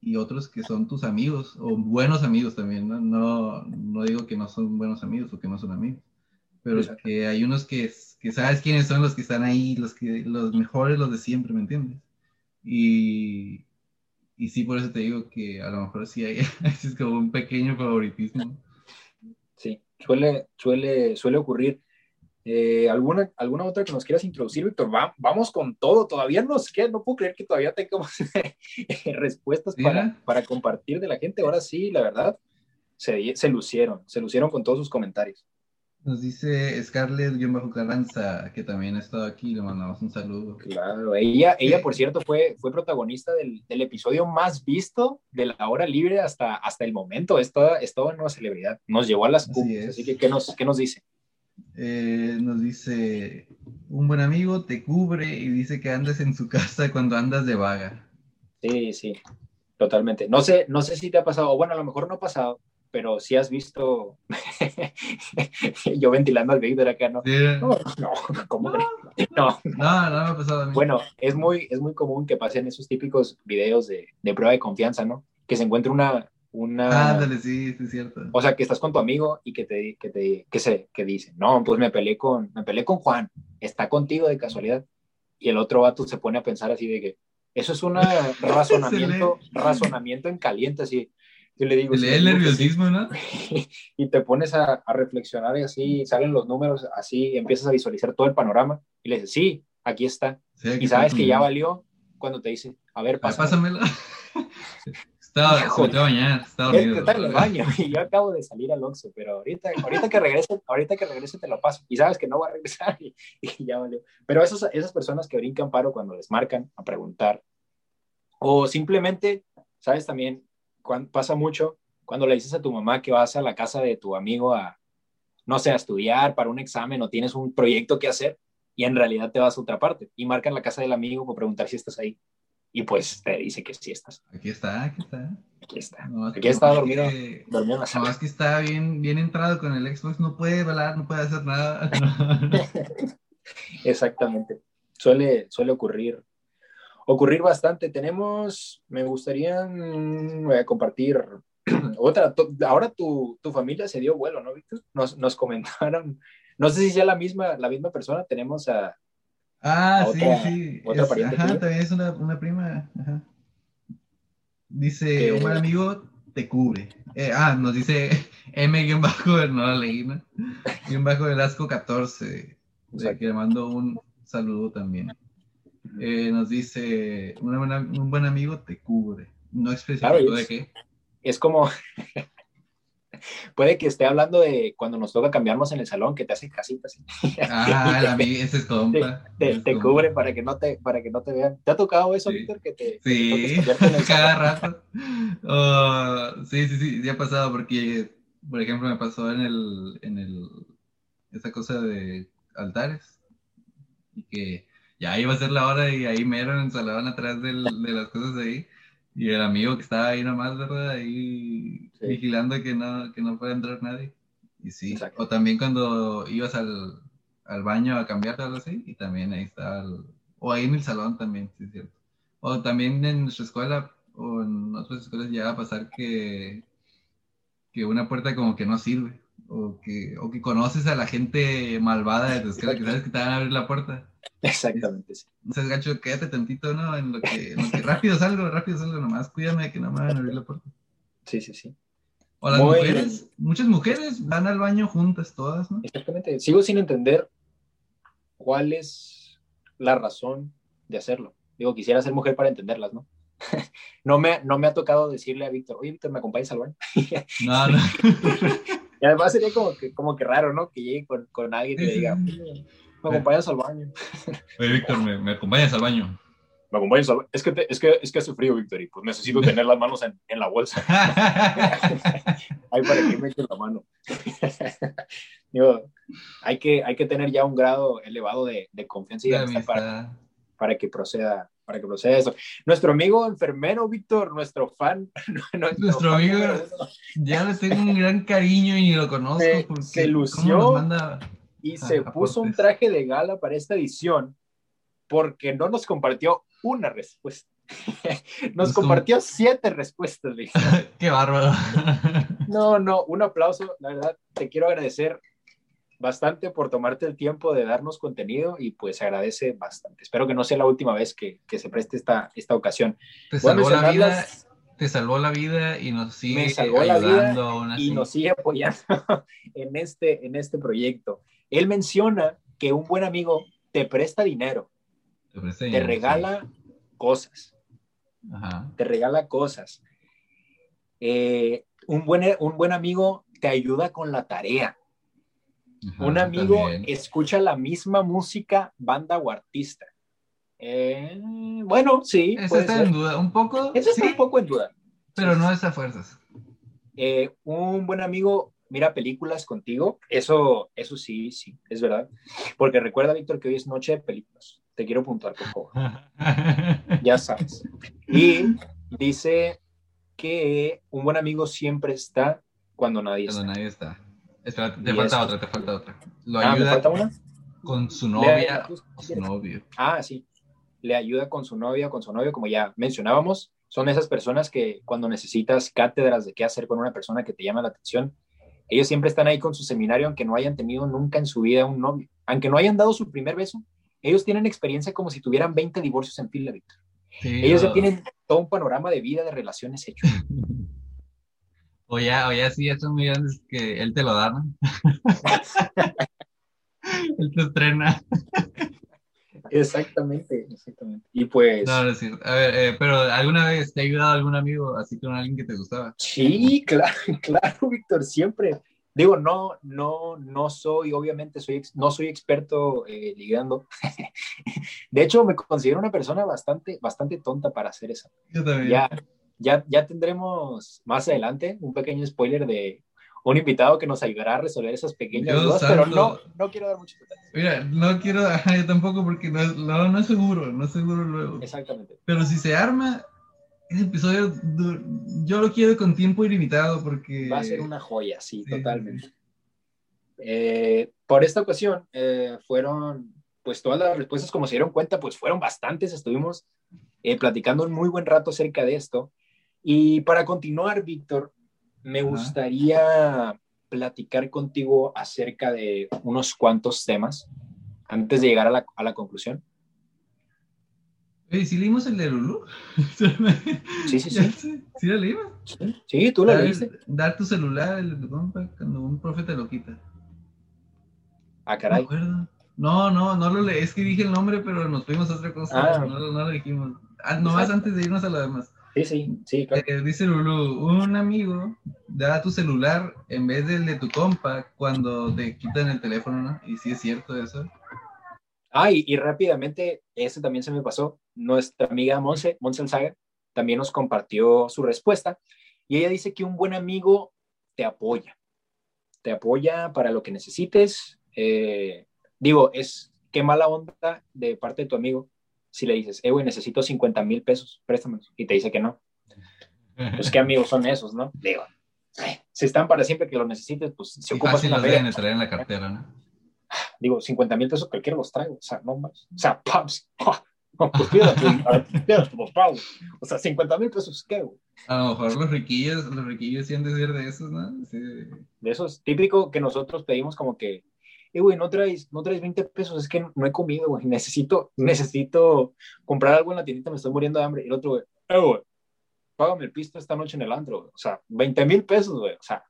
y otros que son tus amigos o buenos amigos también, ¿no? No, no digo que no son buenos amigos o que no son amigos, pero que hay unos que, que sabes quiénes son los que están ahí, los, que, los mejores, los de siempre, ¿me entiendes? Y, y sí, por eso te digo que a lo mejor sí hay es como un pequeño favoritismo. Sí, suele, suele, suele ocurrir. Eh, ¿alguna, ¿Alguna otra que nos quieras introducir, Víctor? vamos con todo. Todavía nos queda, no puedo creer que todavía tengamos respuestas para, para, compartir de la gente. Ahora sí, la verdad, se, se lucieron, se lucieron con todos sus comentarios. Nos dice Scarlett-Carranza, que también ha estado aquí, le mandamos un saludo. Claro, ella, ella por cierto, fue, fue protagonista del, del, episodio más visto de la hora libre hasta, hasta el momento. Es toda, es toda una celebridad. Nos llevó a las cumbres, así, que ¿qué nos, qué nos dice? Eh, nos dice, un buen amigo te cubre y dice que andes en su casa cuando andas de vaga. Sí, sí, totalmente. No sé, no sé si te ha pasado, o bueno, a lo mejor no ha pasado, pero si has visto yo ventilando al Víctor acá, ¿no? No, no, ¿cómo no, no, no, no, me ha pasado a mí. Bueno, es muy, es muy común que pasen esos típicos videos de, de prueba de confianza, ¿no? Que se encuentre una, una... Ándale, sí, sí, es cierto. O sea, que estás con tu amigo y que te, que te, que se, que dice, no, pues me peleé con, me peleé con Juan, está contigo de casualidad. Y el otro vato se pone a pensar así de que, eso es un razonamiento, razonamiento en caliente, así. Yo le digo, le el nerviosismo, ¿no? y te pones a, a, reflexionar y así salen los números, así empiezas a visualizar todo el panorama y le dices, sí, aquí está. y sabes que ya valió cuando te dice, a ver, pásamelo. Estaba, bañar. Está en el baño y yo acabo de salir al Oxxo, pero ahorita, ahorita, que regrese, ahorita que regrese te lo paso. Y sabes que no va a regresar y, y ya valió. Pero esos, esas personas que brincan paro cuando les marcan a preguntar, o simplemente, sabes también, cuando, pasa mucho cuando le dices a tu mamá que vas a la casa de tu amigo a, no sé, a estudiar para un examen o tienes un proyecto que hacer y en realidad te vas a otra parte y marcan la casa del amigo por preguntar si estás ahí y pues te dice que sí estás. Aquí está, aquí está. Aquí está. aquí está dormido. dormido en la sala. que está bien, bien entrado con el Xbox, no puede bailar, no puede hacer nada. Exactamente. Suele, suele ocurrir, ocurrir bastante. Tenemos, me gustaría mm, compartir otra. Ahora tu, tu, familia se dio vuelo, ¿no, Víctor? Nos, nos, comentaron, no sé si sea la misma, la misma persona, tenemos a... Ah, sí, sí. Otra ajá, también es una, una prima. Ajá. Dice, un buen amigo te cubre. Eh, ah, nos dice M bajo, no la leí, ¿no? bajo Velasco 14. O sea, que le mando un saludo también. Eh, nos dice, un buen amigo te cubre. No especifico de qué. Es como, puede que esté hablando de cuando nos toca cambiarnos en el salón, que te hacen casitas. Ah, la ese es compa. Te, te, cubre para que, no te, para que no te vean. ¿Te ha tocado eso, Víctor? Que te, sí, cada rato. Oh, sí, sí, sí, ya ha pasado porque, por ejemplo, me pasó en el, en el, esa cosa de altares y que ya iba a ser la hora y ahí mero en el salón atrás del, de las cosas de ahí y el amigo que estaba ahí nomás, ¿verdad? Ahí vigilando que no, que no pueda entrar nadie. Y sí, o también cuando ibas al, al baño a cambiarte algo así, y también ahí está, o ahí en el salón también, sí es cierto. O también en nuestra escuela, o en otras escuelas ya va a pasar que, que una puerta como que no sirve, o que, o que conoces a la gente malvada de tu escuela, que sabes que te van a abrir la puerta Exactamente, sí. Entonces, gacho, quédate tantito, ¿no? En lo que, en lo que rápido salgo, rápido salgo nomás, cuídame que no me van a abrir la puerta. Sí, sí, sí. O las mujeres, muchas mujeres van al baño juntas todas, ¿no? Exactamente. Sigo sin entender cuál es la razón de hacerlo. Digo, quisiera ser mujer para entenderlas, ¿no? no, me, no me ha tocado decirle a Víctor, oye, Víctor, ¿me acompañas al baño? no, no. y además sería como que, como que raro, ¿no? Que llegue con, con alguien y le diga, me acompañas al baño. Oye, Víctor, ¿me, ¿me, acompañas al baño? Me acompañas al baño. Es que, es que, es que hace frío, Víctor, y pues necesito tener las manos en, en la bolsa. Ahí para que me eche la mano. Digo, hay que, hay que tener ya un grado elevado de, de confianza y de para, para que proceda para que proceda eso. Nuestro amigo enfermero, Víctor, nuestro fan. Nuestro, amigo, ya le tengo un gran cariño y lo conozco. Se, porque se lució y se puso un traje de gala para esta edición porque no nos compartió una respuesta. Nos compartió siete respuestas. Qué bárbaro. no, no, un aplauso. La verdad, te quiero agradecer bastante por tomarte el tiempo de darnos contenido y pues agradece bastante. Espero que no sea la última vez que, que se preste esta, esta ocasión. Te salvó, la vida, te salvó la vida y nos sigue ayudando. y nos sigue apoyando en este, en este proyecto. Él menciona que un buen amigo te presta dinero, te, regala cosas, te regala cosas. Eh, un, buen, un buen amigo te ayuda con la tarea. Un amigo escucha la misma música, banda o artista. Eh, bueno, sí. Eso está en duda, un poco. Eso está un poco en duda. Pero no es a fuerzas. Eh, un buen amigo mira películas contigo, eso, eso sí, sí, es verdad. Porque recuerda, Víctor, que hoy es noche de películas. Te quiero puntuar, por favor. ya sabes. Y dice que un buen amigo siempre está cuando nadie está. Cuando nadie está. Espera, te falta otra, te falta otra. Lo ah, ayuda falta una? con su novia o su novio. Ah, sí. Le ayuda con su novia con su novio, como ya mencionábamos. Son esas personas que cuando necesitas cátedras de qué hacer con una persona que te llama la atención, ellos siempre están ahí con su seminario, aunque no hayan tenido nunca en su vida un novio, aunque no hayan dado su primer beso, ellos tienen experiencia como si tuvieran 20 divorcios en fila, Víctor. ellos ya tienen todo un panorama de vida, de relaciones hechos. O ya, o ya sí, ya son muy grandes que él te lo da, ¿no? él te estrena. Exactamente, exactamente. Y pues. No, no es A ver, eh, pero ¿alguna vez te ha ayudado algún amigo así con alguien que te gustaba? Sí, claro, claro, Víctor, siempre. Digo, no, no, no soy, obviamente, soy, no soy experto eh, ligando. de hecho, me considero una persona bastante, bastante tonta para hacer eso. Yo también. Ya, ya, ya tendremos más adelante un pequeño spoiler de un invitado que nos ayudará a resolver esas pequeñas dudas, pero no, no quiero dar muchos detalles. Mira, no quiero, yo tampoco porque no, no, no, es seguro, no es seguro luego. Exactamente. Pero si se arma, ese episodio yo lo quiero con tiempo ilimitado porque... Va a ser una joya, sí, totalmente. Eh, por esta ocasión eh, fueron pues todas las respuestas, como se dieron cuenta, pues fueron bastantes. Estuvimos eh, platicando un muy buen rato acerca de esto. Y para continuar, Víctor, me gustaría platicar contigo acerca de unos cuantos temas antes de llegar a la, a la conclusión. ¿sí leímos el de Lulu? Sí, sí, sí. ¿Sí lo leímos? Sí, tú lo leíste. Dar tu celular el compa cuando un profe te lo quita. Ah, caray. No, no, no lo leí. Es que dije el nombre, pero nos fuimos a otra cosa. Ah. No, no, lo dijimos. Ah, nomás antes de irnos a lo demás. Sí, sí, sí. Claro. Eh, dice Lulu, un amigo da tu celular en vez del de tu compa cuando te quitan el teléfono, ¿no? Y sí es cierto eso. Ah, y, rápidamente, ese también se me pasó. Nuestra amiga Monse, Monse Alzaga, también nos compartió su respuesta. Y ella dice que un buen amigo te apoya. Te apoya para lo que necesites. Eh, digo, es qué mala onda de parte de tu amigo si le dices, eh, güey, necesito 50 mil pesos, préstamelos. Y te dice que no. Pues qué amigos son esos, ¿no? Digo, si están para siempre que lo necesites, pues si ocupas una deben traer en la cartera, ¿no? digo, 50 mil pesos cualquiera los traigo, o sea, no más, o sea, paps, no, pues fíjate, o sea, 50 mil pesos, ¿qué, güey? A lo mejor los riquillos, los riquillos sí han de ser de esos, ¿no? Sí. De esos, típico que nosotros pedimos como que, eh, güey, no traes, no traes 20 pesos, es que no, he comido, güey, necesito, necesito comprar algo en la tiendita, me estoy muriendo de hambre, y el otro, güey, eh, güey, págame el pisto esta noche en el antro, güey. o sea, 20 mil pesos, güey, o sea,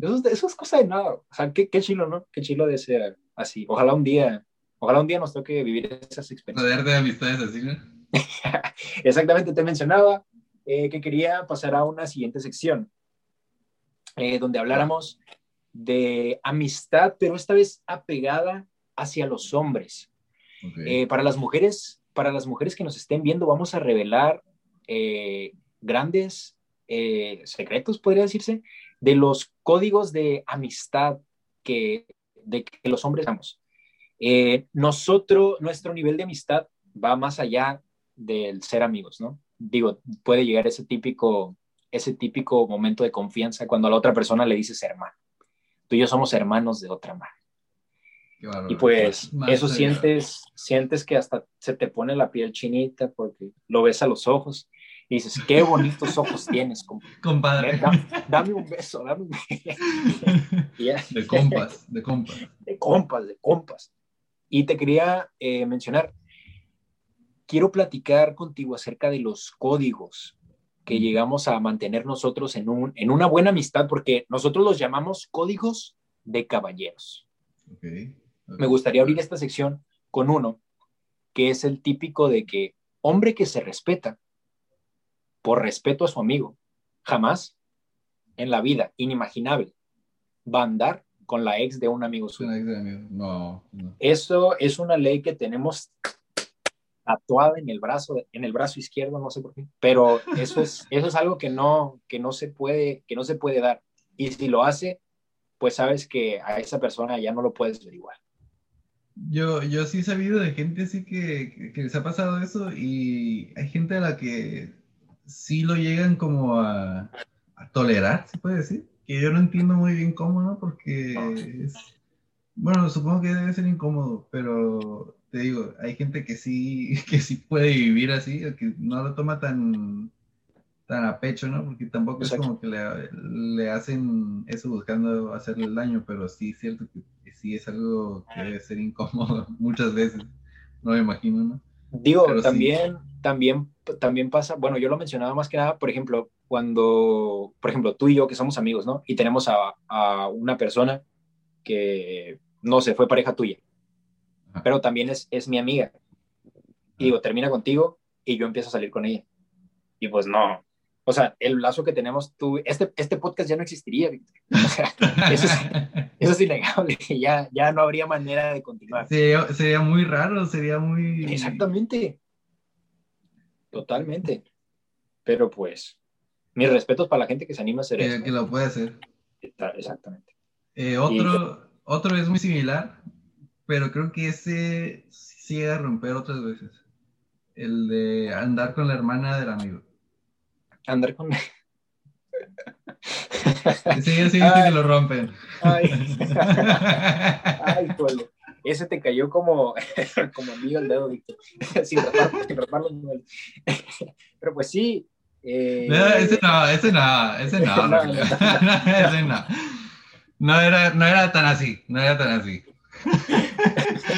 eso, eso, es cosa de nada, o sea, qué, qué chilo, ¿no? Qué chilo de ser así. Ojalá un día, ojalá un día nos toque vivir esas experiencias. Poder de amistades así, ¿no? Exactamente, te mencionaba eh, que quería pasar a una siguiente sección, eh, donde habláramos de amistad, pero esta vez apegada hacia los hombres. Eh, para las mujeres, para las mujeres que nos estén viendo, vamos a revelar grandes secretos, podría decirse, de los códigos de amistad que de que los hombres damos. Eh, nosotros, nuestro nivel de amistad va más allá del ser amigos, ¿no? Digo, puede llegar ese típico, ese típico momento de confianza cuando a la otra persona le dices hermano. Tú y yo somos hermanos de otra madre. Y pues eso sientes, sientes que hasta se te pone la piel chinita porque lo ves a los ojos y dices, qué bonitos ojos tienes, compadre. Dame, un beso, dame un beso. De compas, de compas. De compas, de compas. Y te quería eh, mencionar, quiero platicar contigo acerca de los códigos que llegamos a mantener nosotros en, un, en una buena amistad, porque nosotros los llamamos códigos de caballeros. Me gustaría abrir esta sección con uno, que es el típico de que hombre que se respeta por respeto a su amigo, jamás en la vida, inimaginable, va a andar con la ex de un amigo suyo. No, Eso es una ley que tenemos tatuada en el brazo, en el brazo izquierdo, no sé por qué, pero eso es, eso es algo que no, que no se puede, que no se puede dar. Y si lo hace, pues sabes que a esa persona ya no lo puedes ver igual. Yo, yo sí he sabido de gente así que, que les ha pasado eso y hay gente a la que sí lo llegan como a, tolerar, se puede decir. Que yo no entiendo muy bien cómo, ¿no? Porque es, bueno, supongo que debe ser incómodo, pero te digo, hay gente que sí, que sí puede vivir así, que no lo toma tan, tan a pecho, ¿no? Porque tampoco es como que le, hacen eso buscando hacerle el daño, pero sí es cierto que, sí es algo que debe ser incómodo muchas veces, no me imagino, ¿no? Digo, también, también también pasa, bueno, yo lo mencionaba más que nada, por ejemplo, cuando, por ejemplo, tú y yo que somos amigos, ¿no? Y tenemos a, una persona que, no sé, fue pareja tuya, pero también es, es mi amiga. Y digo, termina contigo y yo empiezo a salir con ella. Y pues no, o sea, el lazo que tenemos tú, este, este podcast ya no existiría, O sea, eso es, eso es innegable, ya, ya no habría manera de continuar. Sería, sería muy raro, sería muy... Exactamente. Totalmente. Pero pues, mis respetos para la gente que se anima a hacer eso. Que lo puede hacer. Exactamente. Eh, otro, otro es muy similar, pero creo que ese sí llega a romper otras veces. El de andar con la hermana del amigo. Andar con... Sí, sí, sí que lo rompen. Ay, ay ese te cayó como, como amigo el dedo, Víctor, sin reparlo, sin Pero pues sí. Eh... No, ese no, ese no, ese no. no, ese no. No era, no era tan así, no era tan así.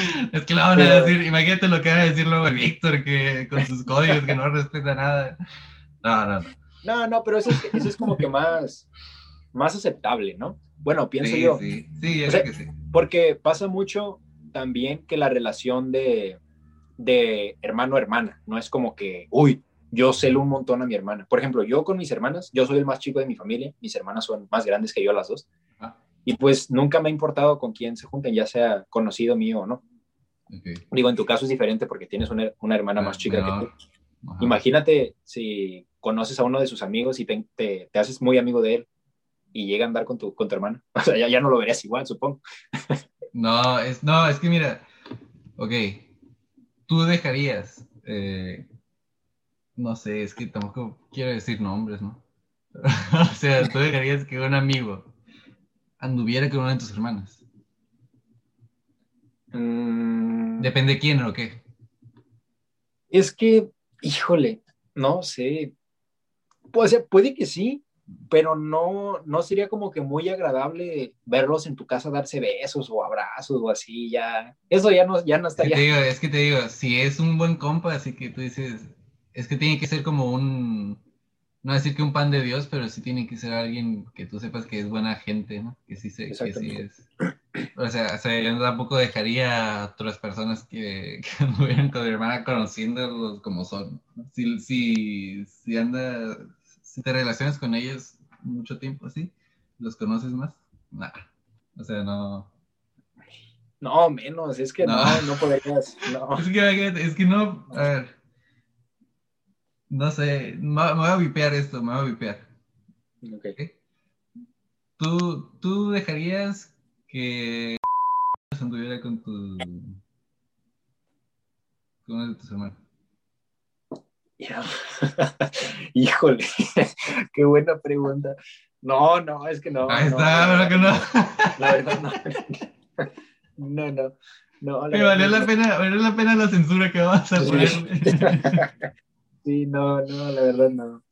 es que lo van a decir, imagínate lo que va a decir luego el Víctor, que con sus códigos que no respeta nada. No, no, no. No, no, pero eso es, eso es como que más, más aceptable, ¿no? Bueno, pienso yo. Sí, sí, yo que sí. Porque pasa mucho también que la relación de, de hermano-hermana, no es como que, uy, yo celo un montón a mi hermana. Por ejemplo, yo con mis hermanas, yo soy el más chico de mi familia, mis hermanas son más grandes que yo las dos. Ah. Y pues nunca me ha importado con quién se junten, ya sea conocido mío o no. Digo, en tu caso es diferente porque tienes una, una hermana más chica que tú. Imagínate si conoces a uno de sus amigos y te, te, te, haces muy amigo de él y llega a andar con tu, con tu hermana. O sea, ya, ya no lo verías igual, supongo. no, es, no, es que mira, ok, tú dejarías, eh, no sé, es que tampoco quiero decir nombres, ¿no? o sea, tú dejarías que un amigo anduviera con una de tus hermanas. Mm. Depende de quién o qué. Es que, híjole, no sé. Pues, puede que sí, pero no, no sería como que muy agradable verlos en tu casa darse besos o abrazos o así, ya. Eso ya no, ya no estaría. Es que te digo, si es un buen compa, así que tú dices, es que tiene que ser como un no decir que un pan de Dios, pero sí tiene que ser alguien que tú sepas que es buena gente, ¿no? Que sí, se, que sí es. O sea, o sea, yo tampoco dejaría a otras personas que, que anduvieran con mi hermana conociéndolos como son. Si, si, si anda, si te relacionas con ellos mucho tiempo así, los conoces más, nada. O sea, no. No, menos, es que no, no, no podrías. No. Es que, es que no, a ver no sé, me, voy a vipear esto, me voy a vipear. Ok. ¿Tú, ¿Tú dejarías que anduviera con tu... con uno de tus hermanos? Híjole, qué buena pregunta. No, no, es que no. Ahí está, ¿verdad que no? La verdad no. No, no. no la valió, la pena, valió la pena la censura que vas a poner. Sí, no, no, la verdad no.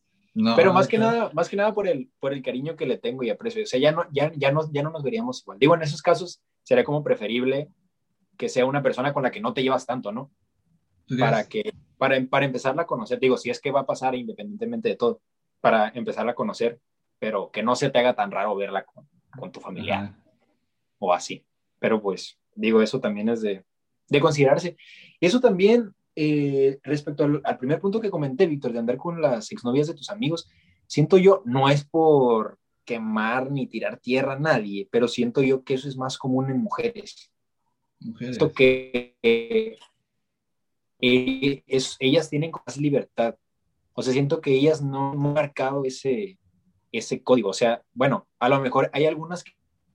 Pero más que nada, más que nada por el, por el cariño que le tengo y aprecio. O sea, ya no, ya, ya, no, ya no nos veríamos igual. Digo, en esos casos sería como preferible que sea una persona con la que no te llevas tanto, ¿no? Para que, para, para empezarla a conocer, digo, si es que va a pasar independientemente de todo, para empezarla a conocer, pero que no se te haga tan raro verla con, con tu familia o así. Pero pues, digo, eso también es de, de considerarse. Eso también eh, respecto al, primer punto que comenté, Víctor, de andar con las exnovias de tus amigos, siento yo, no es por quemar ni tirar tierra a nadie, pero siento yo que eso es más común en mujeres. Mujeres. Esto que eh, es, ellas tienen más libertad. O sea, siento que ellas no han marcado ese, ese código. O sea, bueno, a lo mejor hay algunas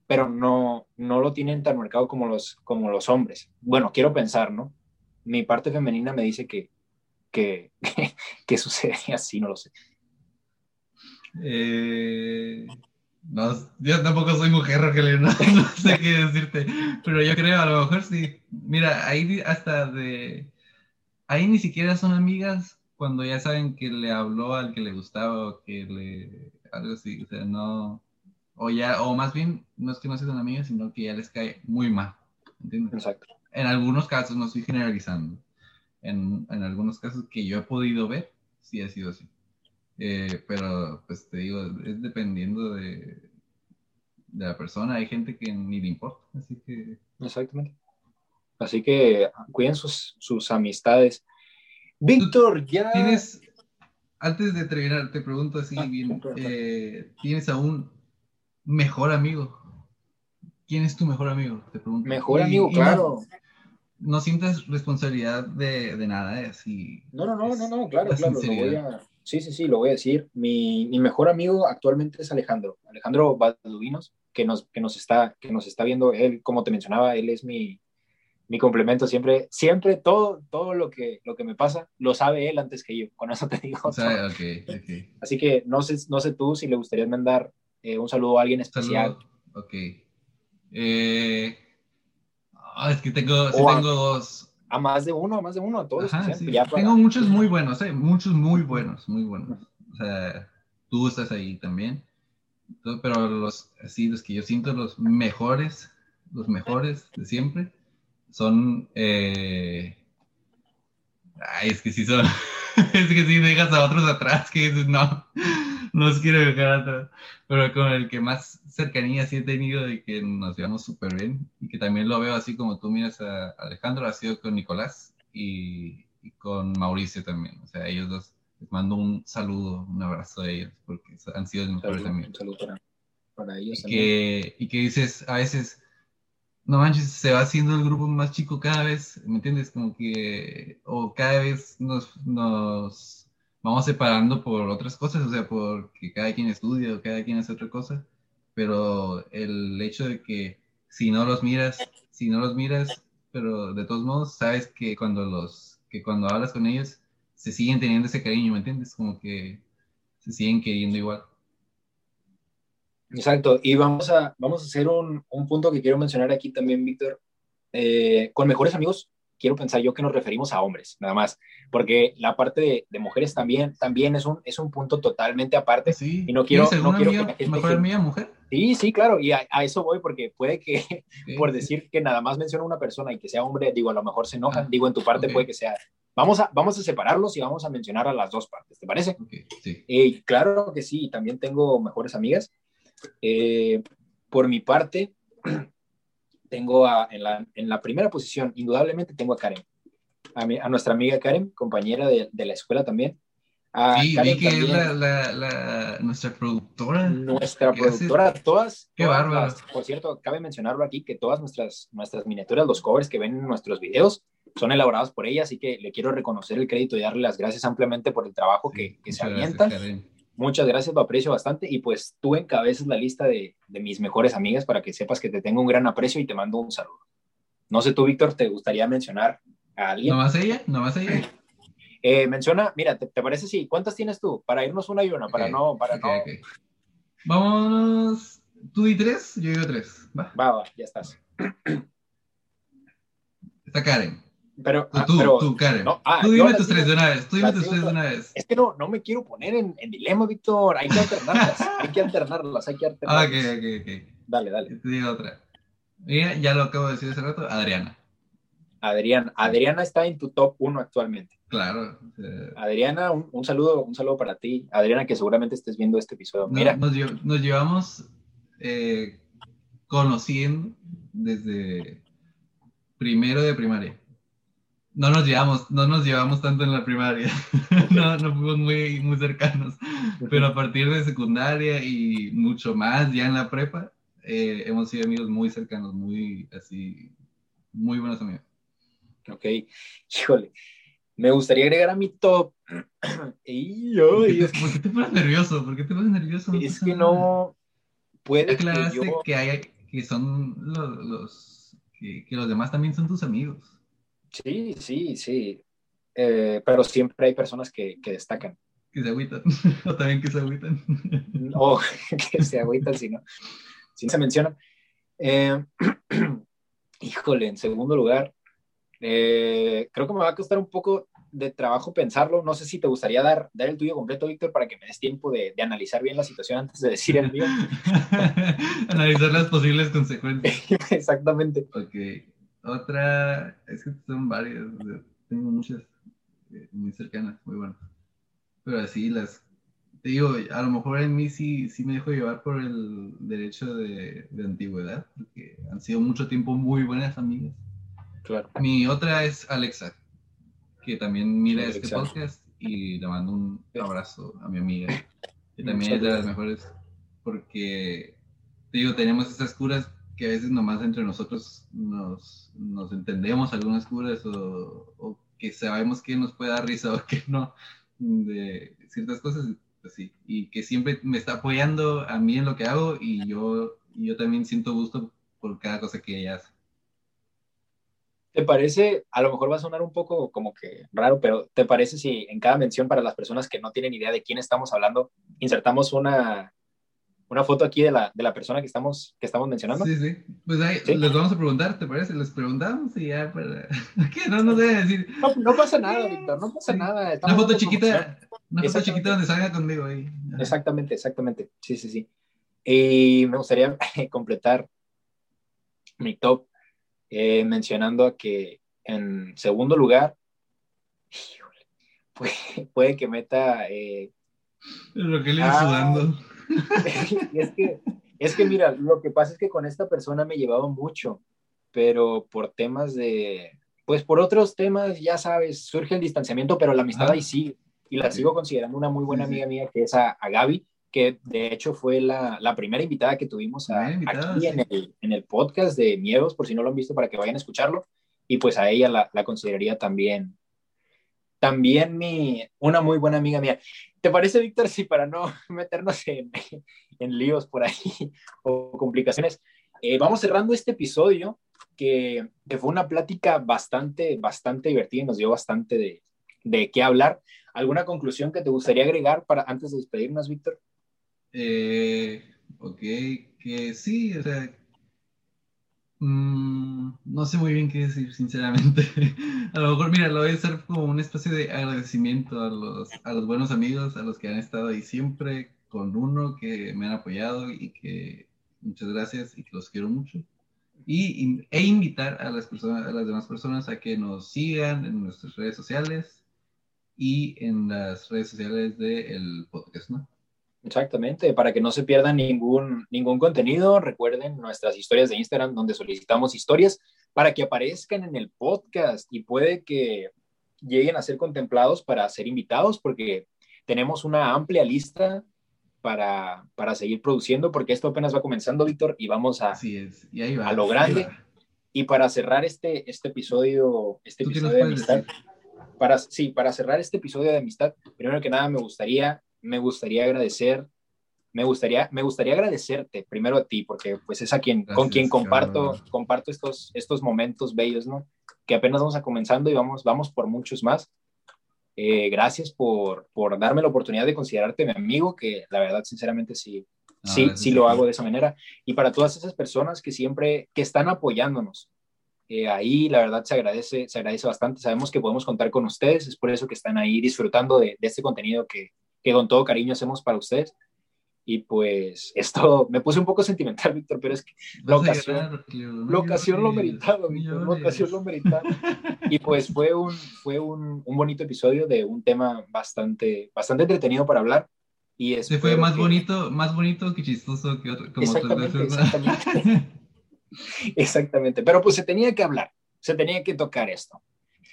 pero no, no lo tienen tan marcado como los, como los hombres. Bueno, quiero pensar, ¿no? Mi parte femenina me dice que, que, que sucedería así, no lo sé. Eh, no, yo tampoco soy mujer, Rogelio, no, no, sé qué decirte, pero yo creo, a lo mejor sí. Mira, ahí hasta de... Ahí ni siquiera son amigas cuando ya saben que le habló al que le gustaba o que le... algo así, o sea, no... O ya, o más bien, no es que no sean amigas, sino que ya les cae muy mal, ¿entiendes? Exacto en algunos casos, no estoy generalizando, en, en, algunos casos que yo he podido ver, sí ha sido así. Eh, pero, pues te digo, es dependiendo de, de la persona. Hay gente que ni le importa, así que... Exactamente. Así que cuiden sus, sus amistades. Víctor, ya... Tienes, antes de terminar, te pregunto así ah, bien, eh, ¿tienes a un mejor amigo? ¿Quién es tu mejor amigo? Te pregunto. Mejor amigo, claro no sientes responsabilidad de, de nada, ¿eh? Así, no, no, no, no, no, claro, claro, lo voy a, sí, sí, sí, lo voy a decir. Mi, mi, mejor amigo actualmente es Alejandro, Alejandro Balduinos, que nos, que nos, está, que nos está viendo, él, como te mencionaba, él es mi, mi complemento siempre, siempre todo, todo lo que, lo que me pasa lo sabe él antes que yo, con eso te digo. okay, okay. Así que no sé, no sé tú si le gustaría mandar eh, un saludo a alguien especial. Ok. Eh, es que tengo, sí tengo dos. A más de uno, a más de uno, a todos. Tengo muchos muy buenos, ¿eh? Muchos muy buenos, muy buenos. O sea, tú estás ahí también. Pero los, así, los que yo siento los mejores, los mejores de siempre, son... Eh... Ay, es que sí son... es que si dejas a otros atrás que dices, no, no los quiero dejar atrás. Pero con el que más cercanía sí he tenido de que nos llevamos súper bien y que también lo veo así como tú miras a Alejandro, ha sido con Nicolás y, con Mauricio también. O sea, ellos dos, les mando un saludo, un abrazo a ellos porque han sido mis mejores amigos. Un saludo para, ellos. Y que, y que dices, a veces no manches, se va haciendo el grupo más chico cada vez, ¿me entiendes? Como que, o cada vez nos, nos vamos separando por otras cosas, o sea, porque cada quien estudia o cada quien hace otra cosa, pero el hecho de que si no los miras, si no los miras, pero de todos modos sabes que cuando los, que cuando hablas con ellos, se siguen teniendo ese cariño, ¿me entiendes? Como que se siguen queriendo igual. Exacto, y vamos a, vamos a hacer un, un punto que quiero mencionar aquí también, Víctor. Eh, con mejores amigos, quiero pensar yo que nos referimos a hombres, nada más, porque la parte de, de mujeres también, también es, un, es un punto totalmente aparte. Sí, y no quiero, no quiero amiga, que mejor amiga mujer? Sí, sí, claro, y a, eso voy, porque puede que, por decir que nada más menciona una persona y que sea hombre, digo, a lo mejor se enojan, ah, digo, en tu parte puede que sea. Vamos a, vamos a separarlos y vamos a mencionar a las dos partes, ¿te parece? sí. Y claro que sí, también tengo mejores amigas eh, por mi parte, tengo en, la, primera posición, indudablemente tengo a Karen, a, nuestra amiga Karen, compañera de, la escuela también. sí, vi que es la, nuestra productora. Nuestra productora, todas. Qué bárbaro. Por cierto, cabe mencionarlo aquí que todas nuestras, nuestras miniaturas, los covers que ven en nuestros videos, son elaborados por ella, así que le quiero reconocer el crédito y darle las gracias ampliamente por el trabajo que, se avienta. Muchas gracias, lo aprecio bastante. Y pues tú encabezas la lista de, mis mejores amigas para que sepas que te tengo un gran aprecio y te mando un saludo. No sé tú, Víctor, ¿te gustaría mencionar a alguien? ¿No más ella? ¿No más ella? Eh, menciona, mira, ¿te, parece si? ¿Cuántas tienes tú? Para irnos una y una, para no, para no. Vámonos. Tú y tres, yo digo tres. Va. Va, va, ya estás. Está Karen. Pero, tú, ah, tú, tú, Karen. Ah, tú dime tus tres de una vez. Tú dime tus tres de una vez. Es que no, no me quiero poner en, en dilema, Víctor. Hay que alternarlas. hay que alternarlas. Hay que alternarlas. Ok, ok, ok. Dale, dale. Te digo otra. Mira, ya lo acabo de decir hace rato. Adriana. Adriana. Adriana está en tu top 1 actualmente. Claro. Adriana, un, un, saludo, un saludo para ti. Adriana, que seguramente estés viendo este episodio. Mira. Nos, nos llevamos eh, conociendo desde primero de primaria no nos llevamos, no nos llevamos tanto en la primaria, no, no fuimos muy, muy cercanos, pero a partir de secundaria y mucho más ya en la prepa, eh, hemos sido amigos muy cercanos, muy así, muy buenos amigos. Ok, híjole, me gustaría agregar a mi top. y yo, ¿Por, qué te, ¿Por, qué te, pones nervioso? ¿Por qué te pones nervioso? Es que no puede que, yo... que, hay, que son los, los que, que los demás también son tus amigos. Sí, sí, sí. Eh, pero siempre hay personas que, que, destacan. Que se agüitan. o también que se agüitan. o que se agüitan si no, si se mencionan. Eh, híjole, en segundo lugar, eh, creo que me va a costar un poco de trabajo pensarlo. No sé si te gustaría dar, dar el tuyo completo, Víctor, para que me des tiempo de, de, analizar bien la situación antes de decir el mío. analizar las posibles consecuencias. Exactamente. Ok. Otra, es que son varias, tengo muchas eh, muy cercanas, muy buenas. Pero así las, te digo, a lo mejor en mí sí, sí me dejo llevar por el derecho de, de antigüedad, porque han sido mucho tiempo muy buenas amigas. Claro. Mi otra es Alexa, que también mira este podcast y le mando un abrazo a mi amiga, que también es de las mejores, porque te digo, tenemos esas curas que a veces nomás entre nosotros nos, nos entendemos algunas curas o, o, que sabemos que nos puede dar risa o que no de ciertas cosas, pues sí, y que siempre me está apoyando a mí en lo que hago y yo, yo también siento gusto por cada cosa que ella hace. ¿Te parece, a lo mejor va a sonar un poco como que raro, pero ¿te parece si en cada mención para las personas que no tienen idea de quién estamos hablando, insertamos una, una foto aquí de la, de la persona que estamos, que estamos mencionando. Sí, sí. Pues ahí les vamos a preguntar, ¿te parece? Les preguntamos y ya para... ¿Qué? No nos debe decir. No, no, pasa nada, Víctor, no pasa nada. una foto chiquita, una foto chiquita donde salga conmigo ahí. Exactamente, exactamente. Sí, sí, sí. Y me gustaría completar mi top eh, mencionando que en segundo lugar, puede, puede que meta... Eh, Lo que le ah, sudando. es, que, es que mira, lo que pasa es que con esta persona me llevaba mucho, pero por temas de, pues por otros temas, ya sabes, surge el distanciamiento, pero la amistad ahí sí, y la sigo considerando una muy buena amiga mía, que es a, Gaby, que de hecho fue la, la primera invitada que tuvimos aquí en, el, en, el, podcast de Miedos, por si no lo han visto, para que vayan a escucharlo, y pues a ella la, la consideraría también, también mi, una muy buena amiga mía. ¿Te parece, Víctor, si para no meternos en, líos por ahí o complicaciones, eh, vamos cerrando este episodio que, que, fue una plática bastante, bastante divertida y nos dio bastante de, de qué hablar. ¿Alguna conclusión que te gustaría agregar para antes de despedirnos, Víctor? Eh, ok, que sí, o sea, Mm, no sé muy bien qué decir, sinceramente. a lo mejor, mira, lo voy a hacer como una especie de agradecimiento a los, a los buenos amigos, a los que han estado ahí siempre con uno, que me han apoyado y que muchas gracias y que los quiero mucho. Y, e invitar a las, personas, a las demás personas a que nos sigan en nuestras redes sociales y en las redes sociales del podcast, ¿no? Exactamente, para que no se pierdan ningún, ningún contenido, recuerden nuestras historias de Instagram donde solicitamos historias para que aparezcan en el podcast y puede que lleguen a ser contemplados para ser invitados porque tenemos una amplia lista para, para seguir produciendo porque esto apenas va comenzando, Víctor, y vamos a, a lo grande. Y para cerrar este, este episodio, este episodio de amistad, para, sí, para cerrar este episodio de amistad, primero que nada me gustaría me gustaría agradecer, me gustaría, me gustaría agradecerte primero a ti, porque pues es a quien, con quien comparto, comparto estos, estos momentos bellos, ¿no? Que apenas vamos a comenzando y vamos, vamos por muchos más. Eh, gracias por, por darme la oportunidad de considerarte mi amigo, que la verdad, sinceramente, sí, sí, sí lo hago de esa manera. Y para todas esas personas que siempre, que están apoyándonos, eh, ahí la verdad se agradece, se agradece bastante. Sabemos que podemos contar con ustedes, es por eso que están ahí disfrutando de, de este contenido que, que con todo cariño hacemos para ustedes. Y pues esto me puse un poco sentimental, Víctor, pero es que la ocasión, la ocasión lo meritaba, Víctor, la ocasión lo meritaba. Y pues fue un, fue un, un, bonito episodio de un tema bastante, bastante entretenido para hablar. Y se fue más bonito, más bonito que chistoso que otro, como exactamente, exactamente. exactamente, pero pues se tenía que hablar, se tenía que tocar esto.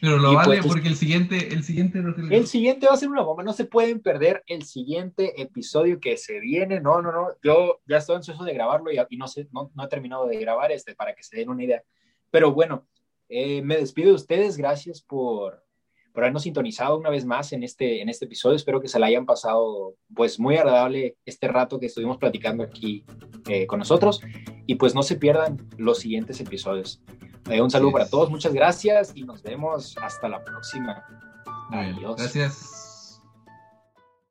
Pero lo vale pues, porque el siguiente, el siguiente, el siguiente va a ser una bomba. No se pueden perder el siguiente episodio que se viene. No, no, no. Yo ya estoy ansioso de grabarlo y, no sé, no, no, he terminado de grabar este para que se den una idea. Pero bueno, eh, me despido de ustedes. Gracias por, por habernos sintonizado una vez más en este, en este episodio. Espero que se la hayan pasado pues muy agradable este rato que estuvimos platicando aquí eh, con nosotros. Y pues no se pierdan los siguientes episodios. Eh, un saludo para todos, muchas gracias y nos vemos hasta la próxima. Adiós. Gracias.